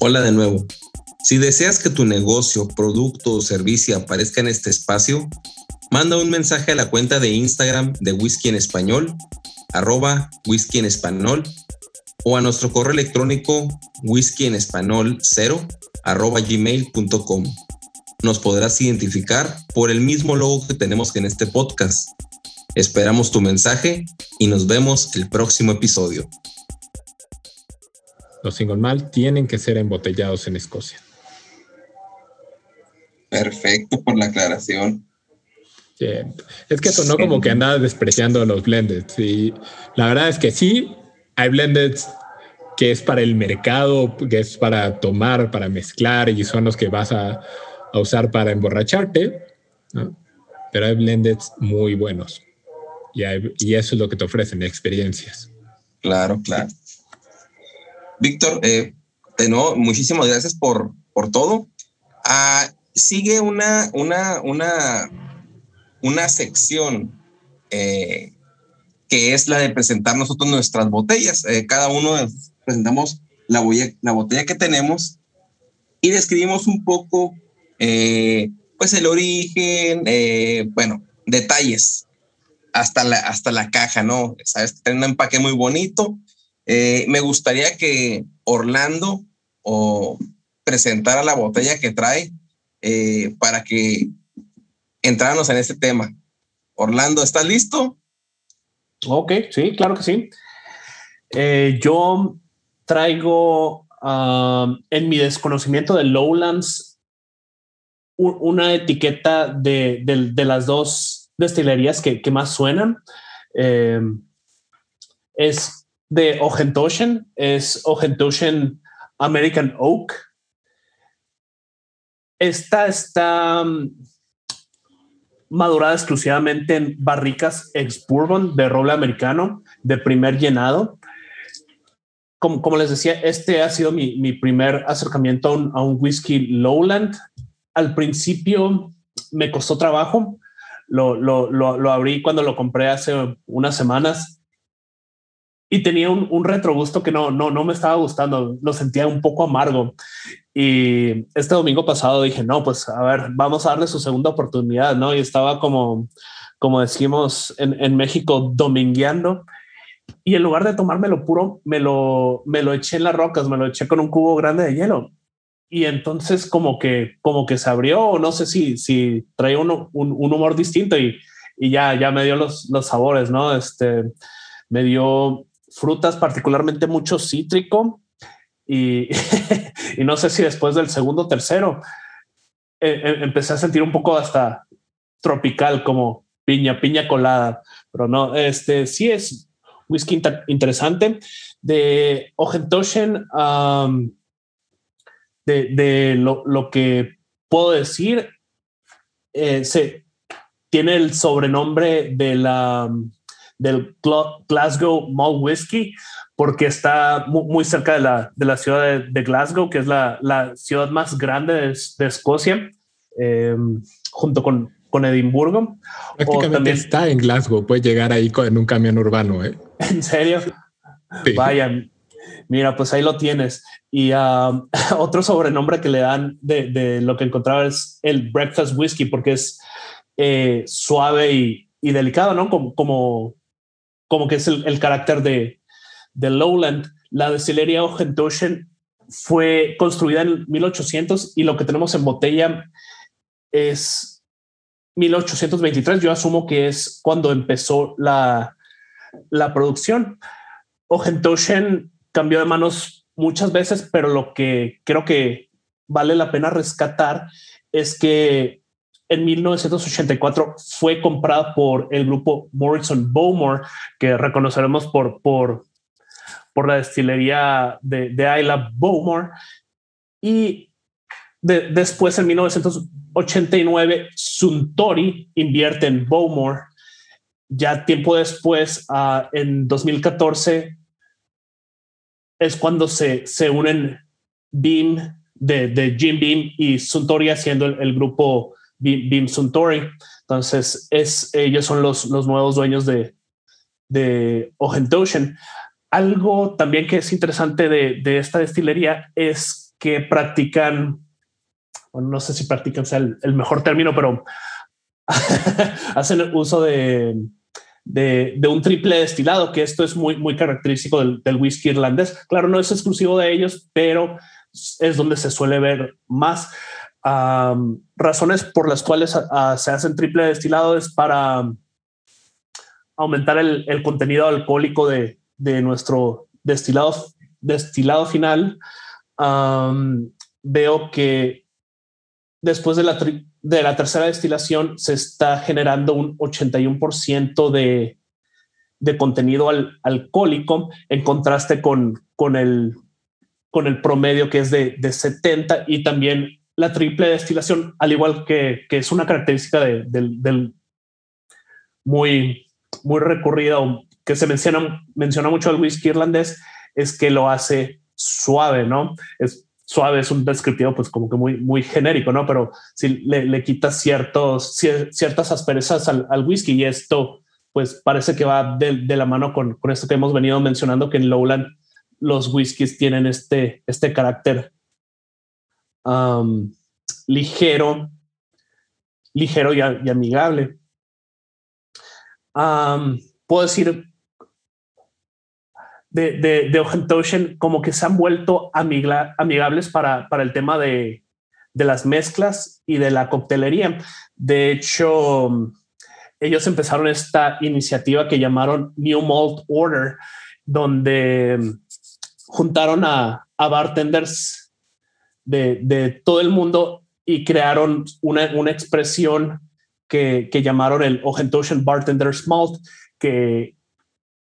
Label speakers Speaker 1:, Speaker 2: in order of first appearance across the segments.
Speaker 1: Hola de nuevo. Si deseas que tu negocio, producto o servicio aparezca en este espacio, manda un mensaje a la cuenta de Instagram de Whisky en Español, arroba whisky en español, o a nuestro correo electrónico whisky en español 0 arroba gmail.com. Nos podrás identificar por el mismo logo que tenemos en este podcast. Esperamos tu mensaje y nos vemos el próximo episodio.
Speaker 2: Los single malt tienen que ser embotellados en Escocia.
Speaker 1: Perfecto por la aclaración.
Speaker 2: Es que sonó como que andaba despreciando los blended. Y la verdad es que sí, hay blended que es para el mercado, que es para tomar, para mezclar y son los que vas a, usar para emborracharte. Pero hay blended muy buenos y, y eso es lo que te ofrecen, experiencias.
Speaker 1: Claro, claro. Víctor, eh, de nuevo, muchísimas gracias por, por todo. Ah, sigue una, una, una, una sección eh, que es la de presentar nosotros nuestras botellas. Eh, cada uno presentamos la, la, botella que tenemos y describimos un poco, pues, el origen, bueno, detalles hasta la, hasta la caja, ¿no? Sabes, tiene un empaque muy bonito eh, me gustaría que Orlando presentara la botella que trae eh, para que entráramos en este tema. Orlando, ¿estás listo?
Speaker 3: Ok, sí, claro que sí. Eh, yo traigo um, en mi desconocimiento de Lowlands una etiqueta de, las dos destilerías que, más suenan. es de Ojentoshen es Ojentoshen American Oak. Esta está mm, madurada exclusivamente en barricas ex bourbon de roble americano de primer llenado. Como, como les decía, este ha sido mi, mi primer acercamiento a un, a whisky lowland. Al principio me costó trabajo. Lo, lo, lo, lo abrí cuando lo compré hace unas semanas y tenía un, un retrogusto que no, no, no me estaba gustando, lo sentía un poco amargo. Y este domingo pasado dije, no, pues a ver, vamos a darle su segunda oportunidad, ¿no? Y estaba como, como decimos en, en México, domingueando. Y en lugar de tomármelo puro, me lo, me lo eché en las rocas, me lo eché con un cubo grande de hielo. Y entonces como que, como que se abrió, no sé si, si traía un, un, un humor distinto y, y ya, ya me dio los, los sabores, ¿no? Este, me dio frutas, particularmente mucho cítrico. Y, no sé si después del segundo o tercero eh, eh, empecé a sentir un poco hasta tropical, como piña, piña colada. Pero no, este sí es whisky interesante de Ojentoshen. de, lo, que puedo decir, eh, se tiene el sobrenombre de la del Glasgow Malt Whiskey, porque está muy, cerca de la, de la ciudad de, Glasgow, que es la, la, ciudad más grande de, Escocia, em, junto con, con Edimburgo.
Speaker 2: Prácticamente está en Glasgow, puede llegar ahí en un camión urbano. ¿eh?
Speaker 3: ¿En serio? Vayan. Mira, pues ahí lo tienes. Y otro sobrenombre que le dan de, de, lo que encontraba es el breakfast whiskey, porque es eh, suave y, y, delicado, ¿no? Como, como, como que es el, carácter de, de, Lowland. La destilería Ojentoshen fue construida en 1800 y lo que tenemos en botella es 1823. Yo asumo que es cuando empezó la, la producción. Ojentoshen cambió de manos muchas veces, pero lo que creo que vale la pena rescatar es que en 1984 fue comprada por el grupo Morrison Bowmore, que reconoceremos por, por, por la destilería de, de Isla Bowmore. Y después, en 1989, Suntory invierte en Bowmore. Ya tiempo después, uh, en 2014, es cuando se, se unen Beam de, de Jim Beam y Suntory haciendo el, el grupo Bim Suntory. Entonces, es, ellos son los, los nuevos dueños de, de Ojentoshen. Algo también que es interesante de, de, esta destilería es que practican, no sé si practican sea el, mejor término, pero hacen uso de, de, un triple destilado, que esto es muy, muy característico del, del, whisky irlandés. Claro, no es exclusivo de ellos, pero es donde se suele ver más. Razones por las cuales se hacen triple destilado es para aumentar el, el contenido alcohólico de, de, nuestro destilado, destilado final. veo que después de la, de la tercera destilación se está generando un 81% de, de contenido al, alcohólico en contraste con, con, el, con el promedio que es de, de 70 y también la triple destilación, al igual que, que es una característica de, del muy muy recurrida que se menciona, menciona mucho el whisky irlandés es que lo hace suave, ¿no? Es suave, es un descriptivo pues como que muy, muy genérico, ¿no? Pero si le, le quita ciertos, ciertas asperezas al, al, whisky y esto pues parece que va de, de la mano con, con, esto que hemos venido mencionando, que en Lowland los whiskies tienen este, este carácter ligero, ligero y, amigable puedo decir, de, de, de como que se han vuelto amigables para, para el tema de, de, las mezclas y de la coctelería. De hecho, ellos empezaron esta iniciativa que llamaron New Malt Order, donde juntaron a, a bartenders de, todo el mundo y crearon una, una expresión que, llamaron el Ocean Bartender's Malt, que,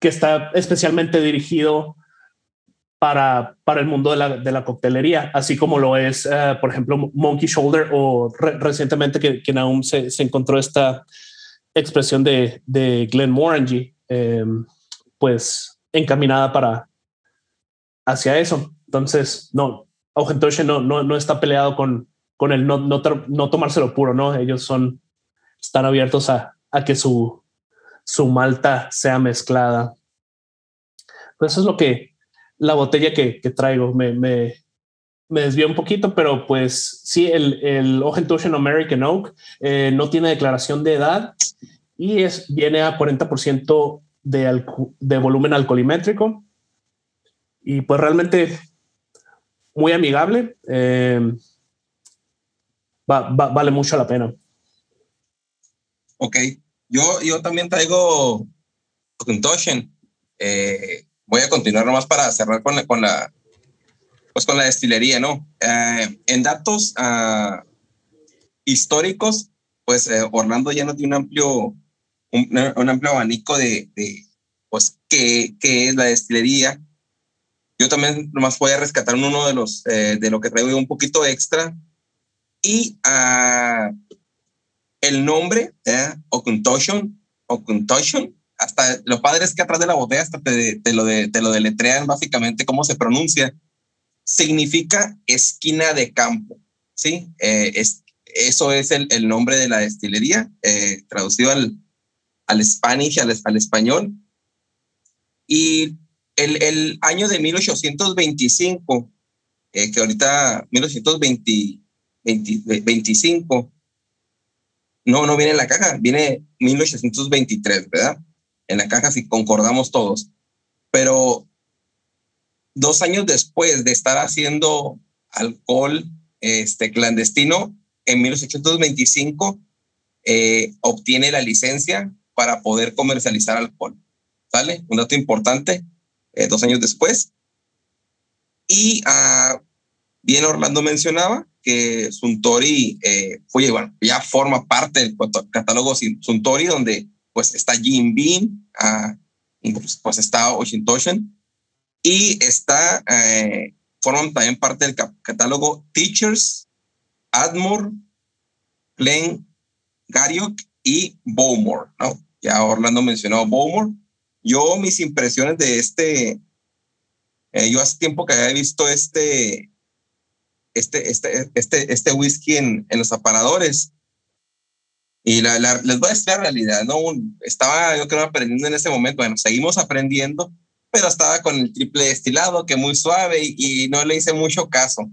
Speaker 3: que está especialmente dirigido para, para el mundo de la, de la coctelería, así como lo es, eh, por ejemplo, Monkey Shoulder o recientemente que, que aún se, se, encontró esta expresión de, de Glenn Morangy, em, pues encaminada para hacia eso. Entonces, no, Ocean no, no, no está peleado con, con el no, no, no tomárselo puro, ¿no? Ellos son están abiertos a, que su, su malta sea mezclada. Pues eso es lo que la botella que, traigo me, me, desvió un poquito, pero pues sí, el, el Ocean American Oak eh, no tiene declaración de edad y es, viene a 40% de, de volumen alcoholimétrico y pues realmente muy amigable. Eh, vale mucho la pena.
Speaker 1: Ok, yo, yo también traigo Toshen. Eh, voy a continuar nomás para cerrar con la, con la, pues con la destilería, ¿no? Eh, en datos uh, históricos, pues eh, Orlando ya no tiene un amplio, un, amplio abanico de, de pues, qué, qué, es la destilería. Yo también nomás voy a rescatar uno de los, de lo que traigo un poquito extra. Y uh, el nombre, ¿eh? Okuntoshon, Okuntoshon, hasta los padres que atrás de la botella hasta te, lo, de, te lo deletrean básicamente cómo se pronuncia, significa esquina de campo, ¿sí? Eh, es, eso es el, el, nombre de la destilería, eh, traducido al, al Spanish, al, al español. Y el, el, año de 1825, eh, que ahorita 1825, no, no viene en la caja, viene 1823, ¿verdad? En la caja si concordamos todos. Pero dos años después de estar haciendo alcohol este, clandestino, en 1825 eh, obtiene la licencia para poder comercializar alcohol. ¿Sale? Un dato importante, eh, dos años después. Y uh, bien Orlando mencionaba, que Suntory eh, fue, bueno, ya forma parte del catálogo Suntory, donde pues está Jim Beam, ah, pues está Ocean y está, eh, forman también parte del catálogo Teachers, Admore, Glenn Gariok y Bowmore, ¿no? Ya Orlando mencionó Bowmore. Yo mis impresiones de este, eh, yo hace tiempo que había visto este, este, este, este, este whisky en, en los aparadores. Y la, les voy a decir la realidad, ¿no? Estaba yo creo aprendiendo en ese momento, bueno, seguimos aprendiendo, pero estaba con el triple destilado, que muy suave y, no le hice mucho caso.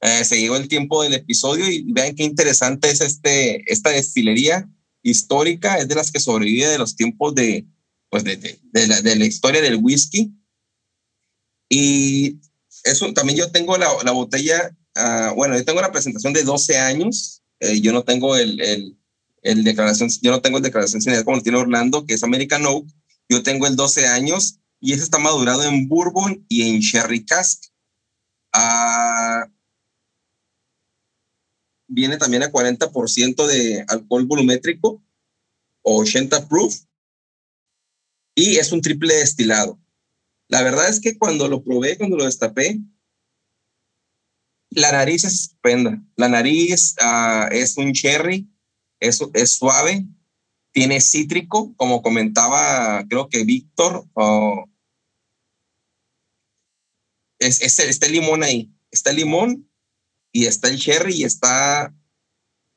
Speaker 1: eh, se llegó el tiempo del episodio y vean qué interesante es este, esta destilería histórica, es de las que sobrevive de los tiempos de, pues de, de, la, de la, historia del whisky. Y eso también yo tengo la, la botella, uh, bueno, yo tengo la presentación de 12 años, eh, yo no tengo el, el, declaración, yo no tengo el declaración sin como tiene Orlando, que es American Oak, yo tengo el 12 años y ese está madurado en bourbon y en sherry cask. Uh, viene también a 40% de alcohol volumétrico o 80 proof y es un triple destilado. La verdad es que cuando lo probé, cuando lo destapé, la nariz es estupenda. La nariz uh, es un cherry, es, es suave, tiene cítrico, como comentaba, creo que Víctor. Es, es, está el limón ahí. Está el limón y está el cherry y está,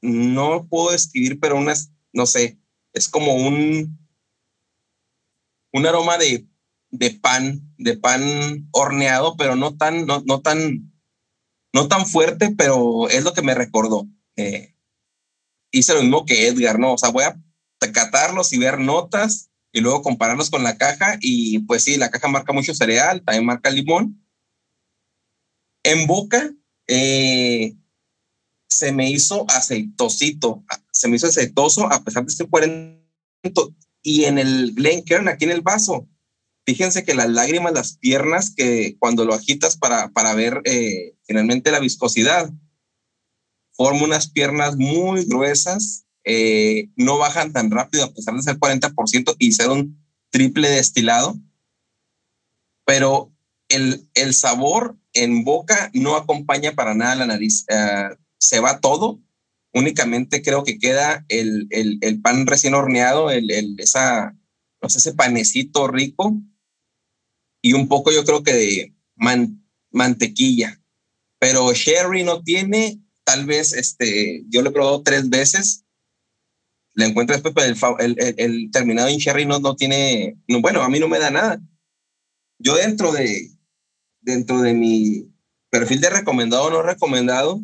Speaker 1: no puedo describir, pero unas, no sé, es como un, un aroma de, de pan, de pan horneado, pero no tan, no, no tan, no tan fuerte, pero es lo que me recordó. Eh, hice lo mismo que Edgar, ¿no? O sea, voy a catarlos y ver notas y luego compararlos con la caja y pues sí, la caja marca mucho cereal, también marca limón. En boca eh, se me hizo aceitosito, se me hizo aceitoso a pesar de este 40 y en el Glencairn, aquí en el vaso, fíjense que las lágrimas, las piernas, que cuando lo agitas para, para ver eh, finalmente la viscosidad, forma unas piernas muy gruesas, eh, no bajan tan rápido a pesar de ser 40% y ser un triple destilado, pero el, el sabor en boca no acompaña para nada la nariz. Eh, se va todo únicamente creo que queda el, el, el pan recién horneado, el, el, esa, no sé, ese panecito rico y un poco yo creo que de mantequilla. Pero Sherry no tiene, tal vez este, yo lo he probado tres veces. Le encuentro después, pero el, terminado en Sherry no, no tiene, no, bueno, a mí no me da nada. Yo dentro de, dentro de mi perfil de recomendado o no recomendado,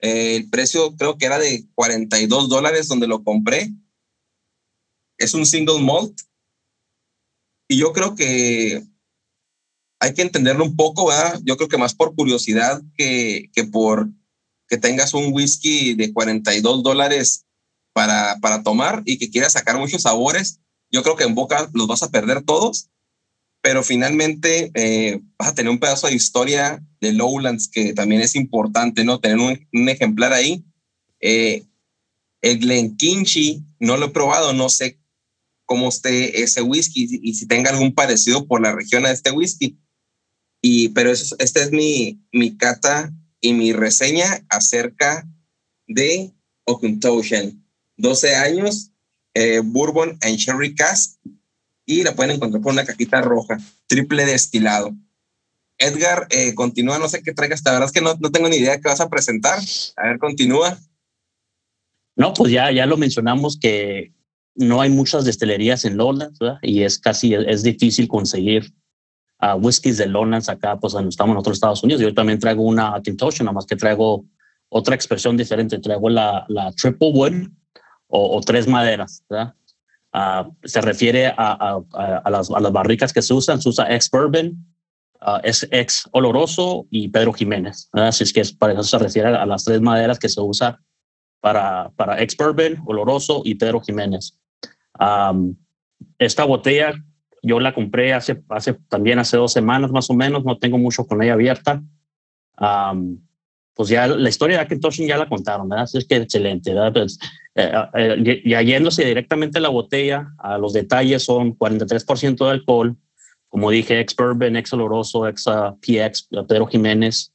Speaker 1: eh, el precio creo que era de 42 dólares donde lo compré. Es un single malt. Y yo creo que hay que entenderlo un poco, ¿verdad? Yo creo que más por curiosidad que, que por que tengas un whisky de 42 dólares para, para tomar y que quieras sacar muchos sabores. Yo creo que en boca los vas a perder todos pero finalmente eh, vas a tener un pedazo de historia de Lowlands que también es importante, ¿no? Tener un, ejemplar ahí. Eh, el Glenkinchie no lo he probado, no sé cómo esté ese whisky y si tenga algún parecido por la región a este whisky. Y, pero eso, esta es mi, mi cata y mi reseña acerca de Ocean. 12 años, eh, Bourbon and Sherry Cask, y la pueden encontrar por una cajita roja, triple destilado. Edgar, eh, continúa, no sé qué traigas, la verdad es que no, no tengo ni idea de qué vas a presentar. A ver, continúa.
Speaker 4: No, pues ya, ya lo mencionamos que no hay muchas destilerías en Lowlands y es casi, es difícil conseguir uh, whiskies de Lowlands acá, pues estamos en otros Estados Unidos. Yo también traigo una Kintosh, nada más que traigo otra expresión diferente, traigo la, la Triple Wood o, o tres maderas, ¿verdad? Uh, se refiere a, a, las, a, las, barricas que se usan, se usa ex bourbon, uh, ex oloroso y Pedro Jiménez. Así es que para eso se refiere a las tres maderas que se usa para, para ex bourbon, oloroso y Pedro Jiménez. Esta botella yo la compré hace, hace también hace dos semanas más o menos, no tengo mucho con ella abierta. Pues ya la historia de Akintosh ya la contaron, ¿verdad? Es que excelente, ¿verdad? Pues, eh, eh, y, yéndose directamente a la botella, a los detalles son 43% de alcohol, como dije, ex bourbon, ex oloroso, ex uh, PX, Pedro Jiménez.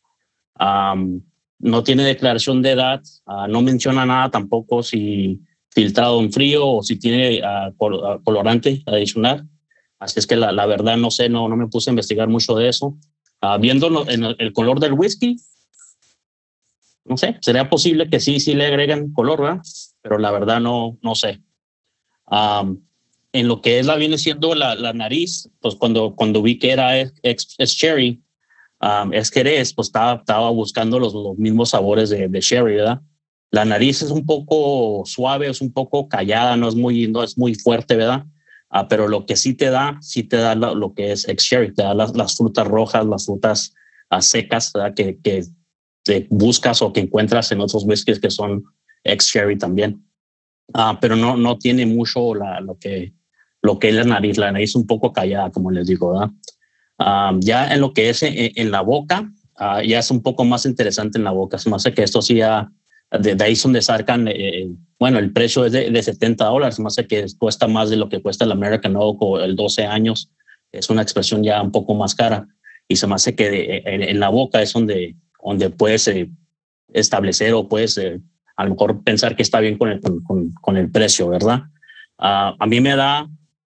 Speaker 4: Um, no tiene declaración de edad, uh, no menciona nada tampoco si filtrado en frío o si tiene uh, colorante adicional. Así es que la, la, verdad no sé, no, no me puse a investigar mucho de eso. viendo en el, el color del whisky, no sé, sería posible que sí, sí le agreguen color, ¿verdad? Pero la verdad no, no sé. en lo que es la viene siendo la, la, nariz, pues cuando, cuando vi que era ex, cherry, es que eres, pues estaba, estaba buscando los, los mismos sabores de, de, sherry, ¿verdad? La nariz es un poco suave, es un poco callada, no es muy, no es muy fuerte, ¿verdad? Ah, pero lo que sí te da, sí te da lo, que es ex sherry, te da las, frutas rojas, las frutas uh, secas, ¿verdad? Que te buscas o que encuentras en otros whiskies que son ex sherry también. Uh, pero no, no tiene mucho la, lo, que, lo que es la nariz, la nariz un poco callada, como les digo, ¿verdad? ya en lo que es en, la boca, ah, ya es un poco más interesante en la boca. Se me hace que esto sí ya, de, ahí es donde sacan, eh, bueno, el precio es de, 70 dólares, se me hace que cuesta más de lo que cuesta el American Oak o el 12 años. Es una expresión ya un poco más cara. Y se me hace que en, la boca es donde, donde puedes eh, establecer o puedes eh, a lo mejor pensar que está bien con el, con, con el precio, ¿verdad? Ah, a mí me da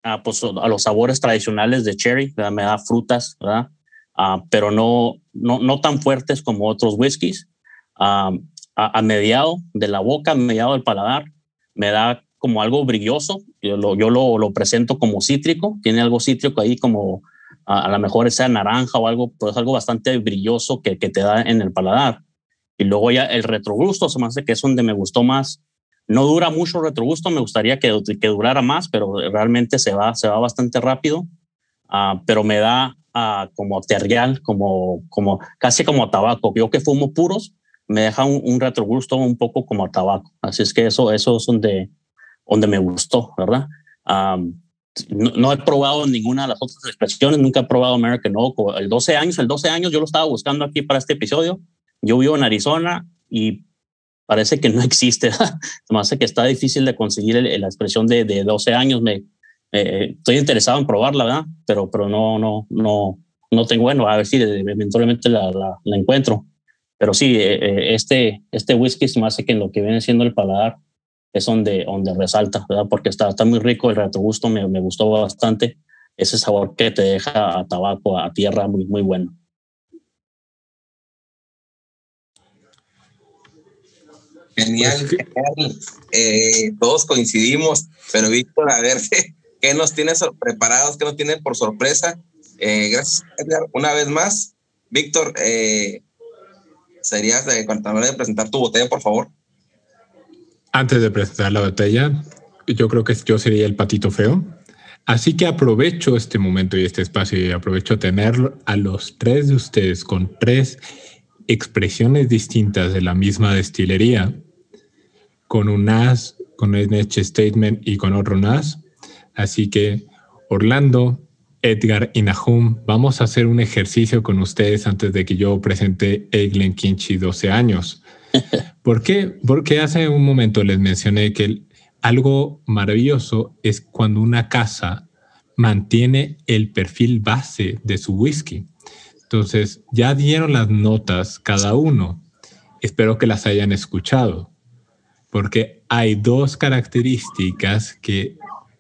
Speaker 4: a, pues, a los sabores tradicionales de cherry, me da frutas, ¿verdad? Uh, pero no, no, no tan fuertes como otros whiskies. Uh, a, a, mediado de la boca, a mediado del paladar, me da como algo brilloso. Yo lo, yo lo, lo presento como cítrico, tiene algo cítrico ahí como a, a lo mejor sea naranja o algo, pues algo bastante brilloso que, que te da en el paladar. Y luego ya el retrogusto se me hace que es donde me gustó más no dura mucho retrogusto, me gustaría que, que durara más, pero realmente se va, se va bastante rápido. Uh, pero me da uh, como terrial, como, como casi como tabaco. Yo que fumo puros, me deja un, un, retrogusto un poco como a tabaco. Así es que eso, eso es donde, donde me gustó, ¿verdad? Um, no, no, he probado ninguna de las otras expresiones, nunca he probado American Oak. El 12 años, el 12 años yo lo estaba buscando aquí para este episodio. Yo vivo en Arizona y parece que no existe. Hace que está difícil de conseguir la expresión de, de 12 años. Me, eh, estoy interesado en probarla, ¿verdad? Pero, pero no, no, no, no tengo, bueno, a ver si eventualmente la, la, la encuentro. Pero sí, eh, eh, este, este whisky se me hace que en lo que viene siendo el paladar es donde, donde resalta, ¿verdad? Porque está, está muy rico, el retrogusto me, me gustó bastante. Ese sabor que te deja a tabaco, a tierra, muy, muy bueno.
Speaker 1: Genial, genial. Eh, todos coincidimos, pero Víctor, a ver qué nos tienes preparados, qué nos tiene por sorpresa. Eh, gracias, Edgar, una vez más. Víctor, eh, ¿serías de de presentar tu botella, por favor?
Speaker 2: Antes de presentar la botella, yo creo que yo sería el patito feo. Así que aprovecho este momento y este espacio y aprovecho tener a los tres de ustedes con tres expresiones distintas de la misma destilería con un NAS, con un Edge Statement y con otro NAS. Así que Orlando, Edgar y Nahum, vamos a hacer un ejercicio con ustedes antes de que yo presente Eglen Kinchi 12 años. ¿Por qué? Porque hace un momento les mencioné que algo maravilloso es cuando una casa mantiene el perfil base de su whisky. Entonces, ya dieron las notas cada uno. Espero que las hayan escuchado porque hay dos características que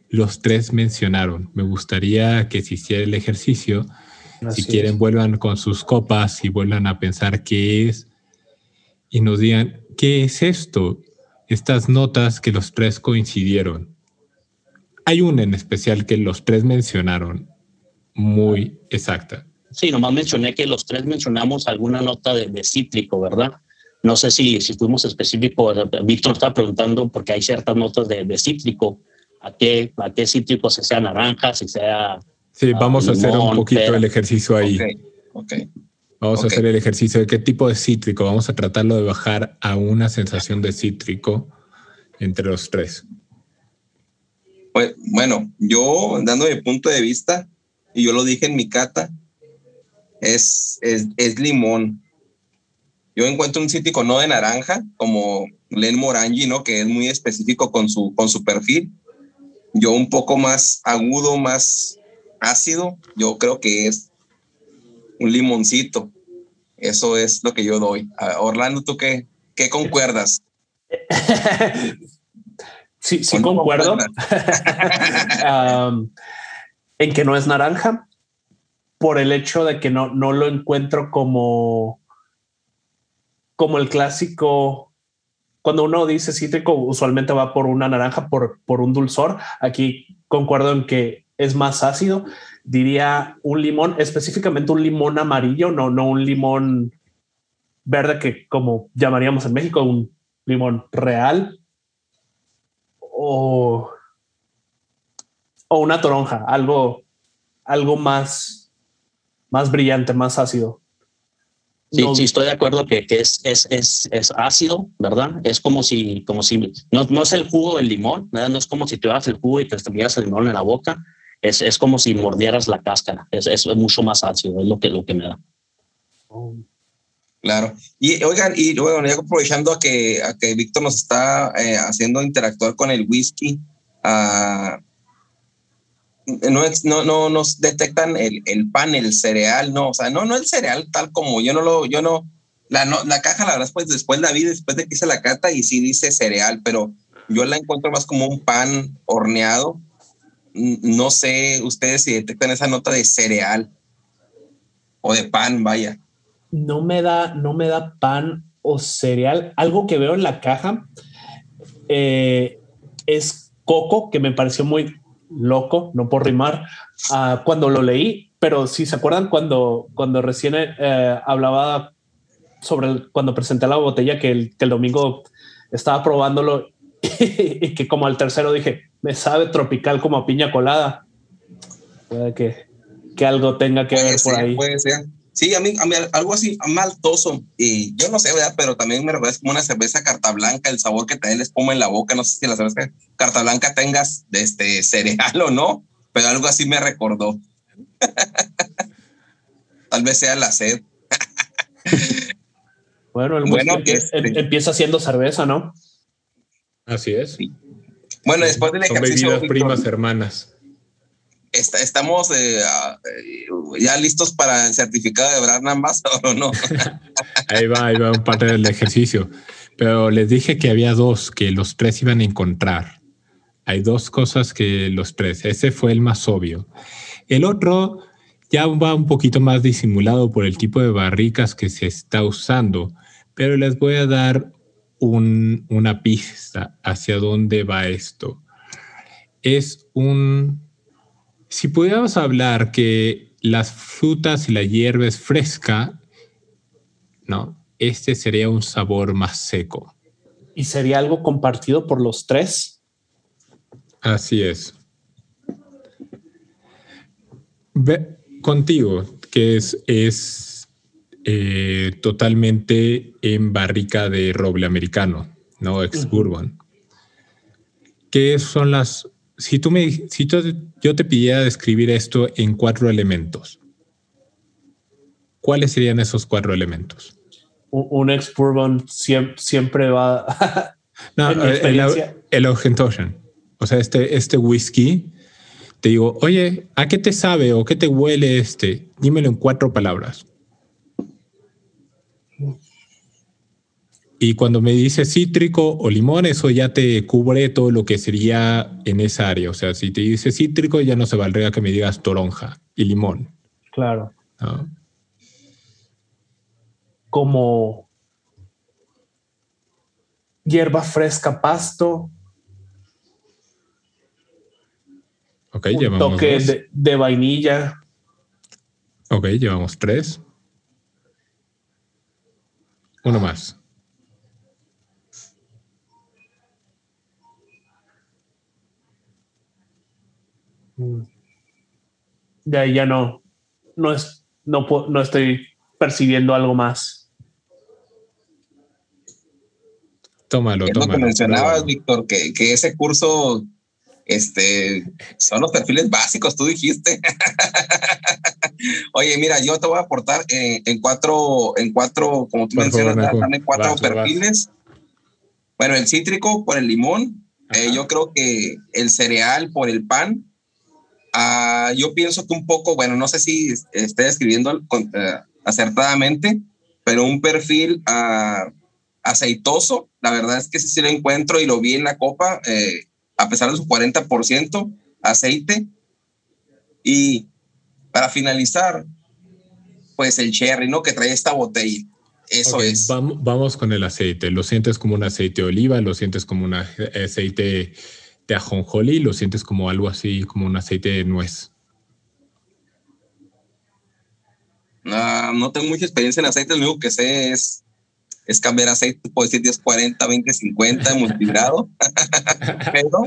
Speaker 2: los tres mencionaron. Me gustaría que se hiciera el ejercicio. si quieren, vuelvan con sus copas y vuelvan a pensar qué es y nos digan, ¿qué es esto? Estas notas que los tres coincidieron. Hay una en especial que los tres mencionaron muy exacta.
Speaker 4: Sí, nomás mencioné que los tres mencionamos alguna nota de cítrico, ¿verdad? No sé si, si fuimos específicos. Víctor está preguntando porque hay ciertas notas de, cítrico. ¿A qué, ¿A qué cítrico? Si sea naranja, si sea.
Speaker 2: Sí, vamos a hacer un poquito el ejercicio ahí.
Speaker 1: Okay,
Speaker 2: Vamos a hacer el ejercicio de qué tipo de cítrico. Vamos a tratarlo de bajar a una sensación de cítrico entre los tres.
Speaker 1: Pues, bueno, yo dando mi punto de vista, y yo lo dije en mi cata, es, es, es limón. Yo encuentro un cítrico no de naranja, como Len Morangi, ¿no? Que es muy específico con su, con su perfil. Yo un poco más agudo, más ácido, yo creo que es un limoncito. Eso es lo que yo doy. Orlando, ¿tú qué, qué concuerdas?
Speaker 3: sí, sí concuerdo. en que no es naranja, por el hecho de que no, no lo encuentro como como el clásico, cuando uno dice cítrico, usualmente va por una naranja, por, por un dulzor. Aquí concuerdo en que es más ácido diría un limón, específicamente un limón amarillo, no, no un limón verde que como llamaríamos en México, un limón real o, o una toronja, algo, algo más, más brillante, más ácido.
Speaker 4: Sí, sí, estoy de acuerdo que, que es, es, es, es, ácido, ¿verdad? Es como si, como si, no, no es el jugo del limón, ¿verdad? No es como si te das el jugo y te estuvieras el limón en la boca. Es, es como si mordieras la cáscara. Es, es mucho más ácido, es lo que, lo que me da.
Speaker 1: Claro. Y oigan, y bueno, ya aprovechando a que, a que Víctor nos está eh, haciendo interactuar con el whisky, uh, no, no, no nos detectan el, el, pan, el cereal, no, o sea, no, no el cereal tal como yo no lo, yo no, la, no, la caja la verdad pues después la vi, después de que hice la cata y sí dice cereal, pero yo la encuentro más como un pan horneado. No sé ustedes si detectan esa nota de cereal o de pan, vaya.
Speaker 3: No me da, no me da pan o cereal. Algo que veo en la caja eh, es coco, que me pareció muy loco, no por rimar, uh, cuando lo leí, pero si se acuerdan cuando, cuando recién eh, hablaba sobre cuando presenté la botella que el, que el domingo estaba probándolo y que como al tercero dije, me sabe tropical como a piña colada. Puede que, que algo tenga que
Speaker 1: puede
Speaker 3: ver
Speaker 1: ser,
Speaker 3: por ahí.
Speaker 1: Puede ser. Sí, a mí, a mí algo así maltoso. Y yo no sé, ¿verdad? Pero también me recuerda como una cerveza carta blanca, el sabor que te da el espuma en la boca. No sé si la cerveza carta blanca tengas de este cereal o no, pero algo así me recordó. Tal vez sea la sed.
Speaker 3: bueno, el bueno, este, empieza haciendo cerveza, ¿no?
Speaker 2: Así es.
Speaker 1: Sí. Bueno, después del
Speaker 2: Son
Speaker 1: ejercicio.
Speaker 2: bebidas primas hermanas.
Speaker 1: Está, estamos eh, ya listos para el certificado de Ambassador o no.
Speaker 2: ahí va, ahí va un parte del ejercicio. Pero les dije que había dos que los tres iban a encontrar. Hay dos cosas que los tres. Ese fue el más obvio. El otro ya va un poquito más disimulado por el tipo de barricas que se está usando, pero les voy a dar un, una pista hacia dónde va esto. Es un si pudiéramos hablar que las frutas y la hierba es fresca, ¿no? Este sería un sabor más seco.
Speaker 3: ¿Y sería algo compartido por los tres?
Speaker 2: Así es. Ve, contigo, que es, es eh, totalmente en barrica de roble americano, no ex bourbon. ¿Qué son las si tú me, si yo te pidiera describir esto en cuatro elementos, ¿cuáles serían esos cuatro elementos?
Speaker 3: Un, ex bourbon siempre, siempre va.
Speaker 2: no, el, el Ocean. O sea, este, este whisky, te digo, oye, ¿a qué te sabe o qué te huele este? Dímelo en cuatro palabras. Y cuando me dice cítrico o limón, eso ya te cubre todo lo que sería en esa área. O sea, si te dice cítrico, ya no se valdría que me digas toronja y limón.
Speaker 3: Claro. ¿No? Como hierba fresca, pasto.
Speaker 2: Ok,
Speaker 3: un
Speaker 2: llevamos
Speaker 3: toque
Speaker 2: dos.
Speaker 3: de, de vainilla.
Speaker 2: Ok, llevamos tres. Uno más.
Speaker 3: De ahí ya no, no es, no, no estoy percibiendo algo más.
Speaker 2: Tómalo,
Speaker 1: es
Speaker 2: tómalo.
Speaker 1: lo que mencionabas, Víctor, que, que ese curso este, son los perfiles básicos, tú dijiste. Oye, mira, yo te voy a aportar eh, en cuatro, en cuatro, como tú
Speaker 2: Por
Speaker 1: mencionas,
Speaker 2: favor,
Speaker 1: dame cuatro
Speaker 2: vas, vas.
Speaker 1: perfiles. Bueno, el cítrico por el limón. Eh, yo creo que el cereal por el pan. Ah, yo pienso que un poco, bueno, no sé si esté escribiendo con- eh, acertadamente, pero un perfil ah, aceitoso. La verdad es que sí, sí lo encuentro y lo vi en la copa, eh, a pesar de su 40% aceite. Y para finalizar, pues el cherry, ¿no? Que trae esta botella. Eso
Speaker 2: Ok,
Speaker 1: es.
Speaker 2: Vamos, vamos con el aceite. Lo sientes como un aceite de oliva, lo sientes como un aceite de ajonjolí, lo sientes como algo así, como un aceite de nuez.
Speaker 1: no tengo mucha experiencia en aceite, lo único que sé es, es cambiar aceite, puedo decir 10, 40, 20, 50, multigrado. Pero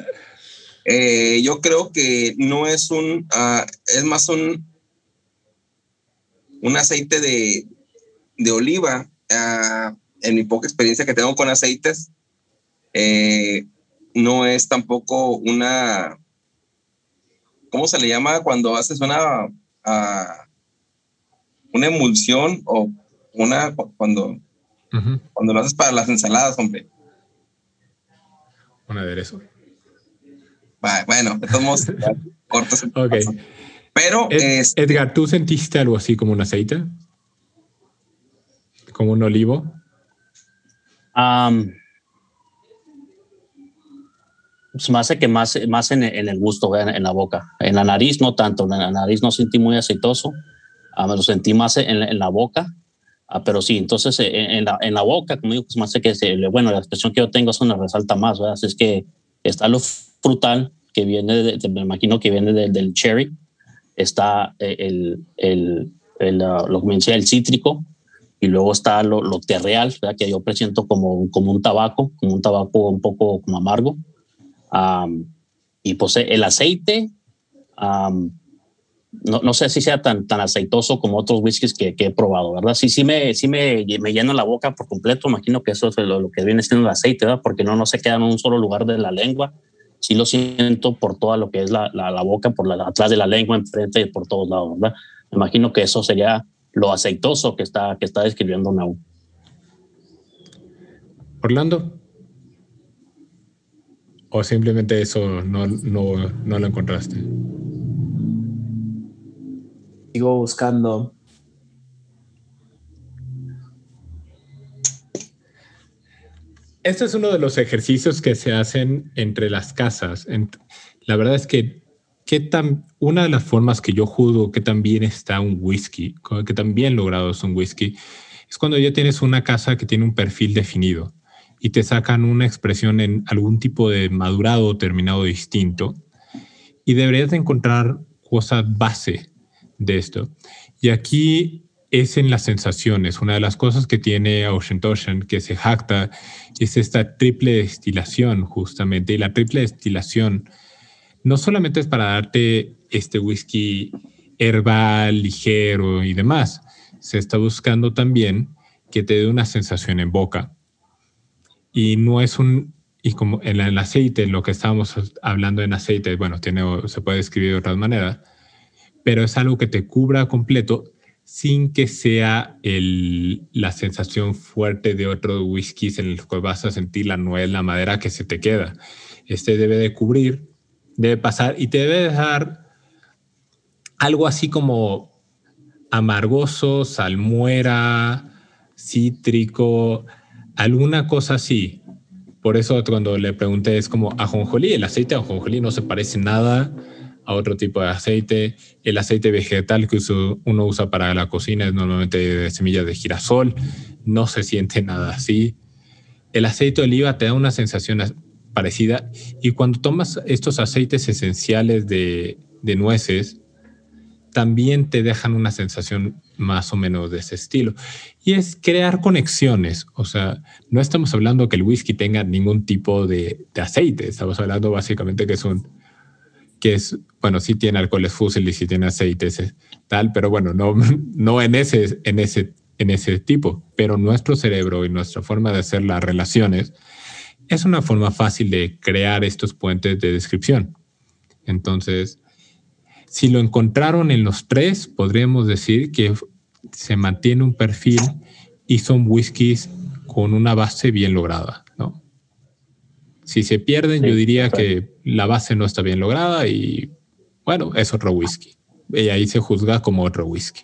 Speaker 1: eh, yo creo que no es un, uh, es más un, un aceite de, de oliva. Uh, en mi poca experiencia que tengo con aceites, eh, no es tampoco una, ¿cómo se le llama cuando haces una, uh, una emulsión o una, cuando, cuando lo haces para las ensaladas, hombre?
Speaker 2: Un aderezo.
Speaker 1: Bueno, estamos cortos.
Speaker 2: ok.
Speaker 1: Pero.
Speaker 2: Este Edgar, ¿tú sentiste algo así como un aceite? ¿Como un olivo?
Speaker 4: Um, se me hace que más, más en, el gusto, en, la boca. En la nariz no tanto, en la nariz no sentí muy aceitoso, uh, me lo sentí más en, la boca, uh, pero sí, entonces eh, en, la, en la boca, como digo, se me hace que, se, bueno, la expresión que yo tengo eso me resalta más, ¿verdad? Así es que está lo frutal, que viene, de, me imagino que viene del cherry, está eh, el, el, el, uh, lo que el cítrico, y luego está lo, lo terreal, ¿verdad? que yo presiento como, como un tabaco, como un tabaco un poco como amargo. Y pues el aceite, no, no, sé si sea tan, tan aceitoso como otros whiskies que, que, he probado, ¿verdad? Sí, sí me, sí me, me lleno la boca por completo, imagino que eso es lo, lo, que viene siendo el aceite, ¿verdad? Porque no, no se queda en un solo lugar de la lengua, sí lo siento por toda lo que es la, la, la boca, por la, atrás de la lengua, enfrente, por todos lados, ¿verdad? Me imagino que eso sería lo aceitoso que está, que está describiendo Nau.
Speaker 2: Orlando. ¿O simplemente eso no, no, no lo encontraste?
Speaker 3: Sigo buscando.
Speaker 2: Este es uno de los ejercicios que se hacen entre las casas. La verdad es que ¿qué tan, una de las formas que yo juzgo que también está un whisky, que también logrado es un whisky, es cuando ya tienes una casa que tiene un perfil definido y te sacan una expresión en algún tipo de madurado o terminado distinto y deberías de encontrar cosas base de esto. Y aquí es en las sensaciones. Una de las cosas que tiene Ocean Ocean, que se jacta, es esta triple destilación justamente. Y la triple destilación no solamente es para darte este whisky herbal, ligero y demás, se está buscando también que te dé una sensación en boca. Y no es un, y como en el aceite, lo que estábamos hablando en aceite, bueno, tiene, se puede escribir de otras maneras, pero es algo que te cubra completo sin que sea el, la sensación fuerte de otros whiskies en los que vas a sentir la nuez, la madera que se te queda. Este debe de cubrir debe pasar y te debe dejar algo así como amargoso, salmuera, cítrico, alguna cosa así. Por eso cuando le pregunté es como ajonjolí, el aceite de ajonjolí no se parece nada a otro tipo de aceite. El aceite vegetal que uno usa para la cocina es normalmente de semillas de girasol, no se siente nada así. El aceite de oliva te da una sensación parecida. Y cuando tomas estos aceites esenciales de, nueces, también te dejan una sensación más o menos de ese estilo. Y es crear conexiones. O sea, no estamos hablando que el whisky tenga ningún tipo de, aceite. Estamos hablando básicamente que es un, que es, bueno, sí tiene alcoholes fósiles y sí tiene aceites eh, tal, pero bueno, no, no en ese, en ese, en ese tipo. Pero nuestro cerebro y nuestra forma de hacer las relaciones es una forma fácil de crear estos puentes de descripción. Entonces, si lo encontraron en los tres, podríamos decir que se mantiene un perfil y son whiskies con una base bien lograda, ¿no? Si se pierden, yo diría que la base no está bien lograda y, bueno, es otro whisky. Y ahí se juzga como otro whisky.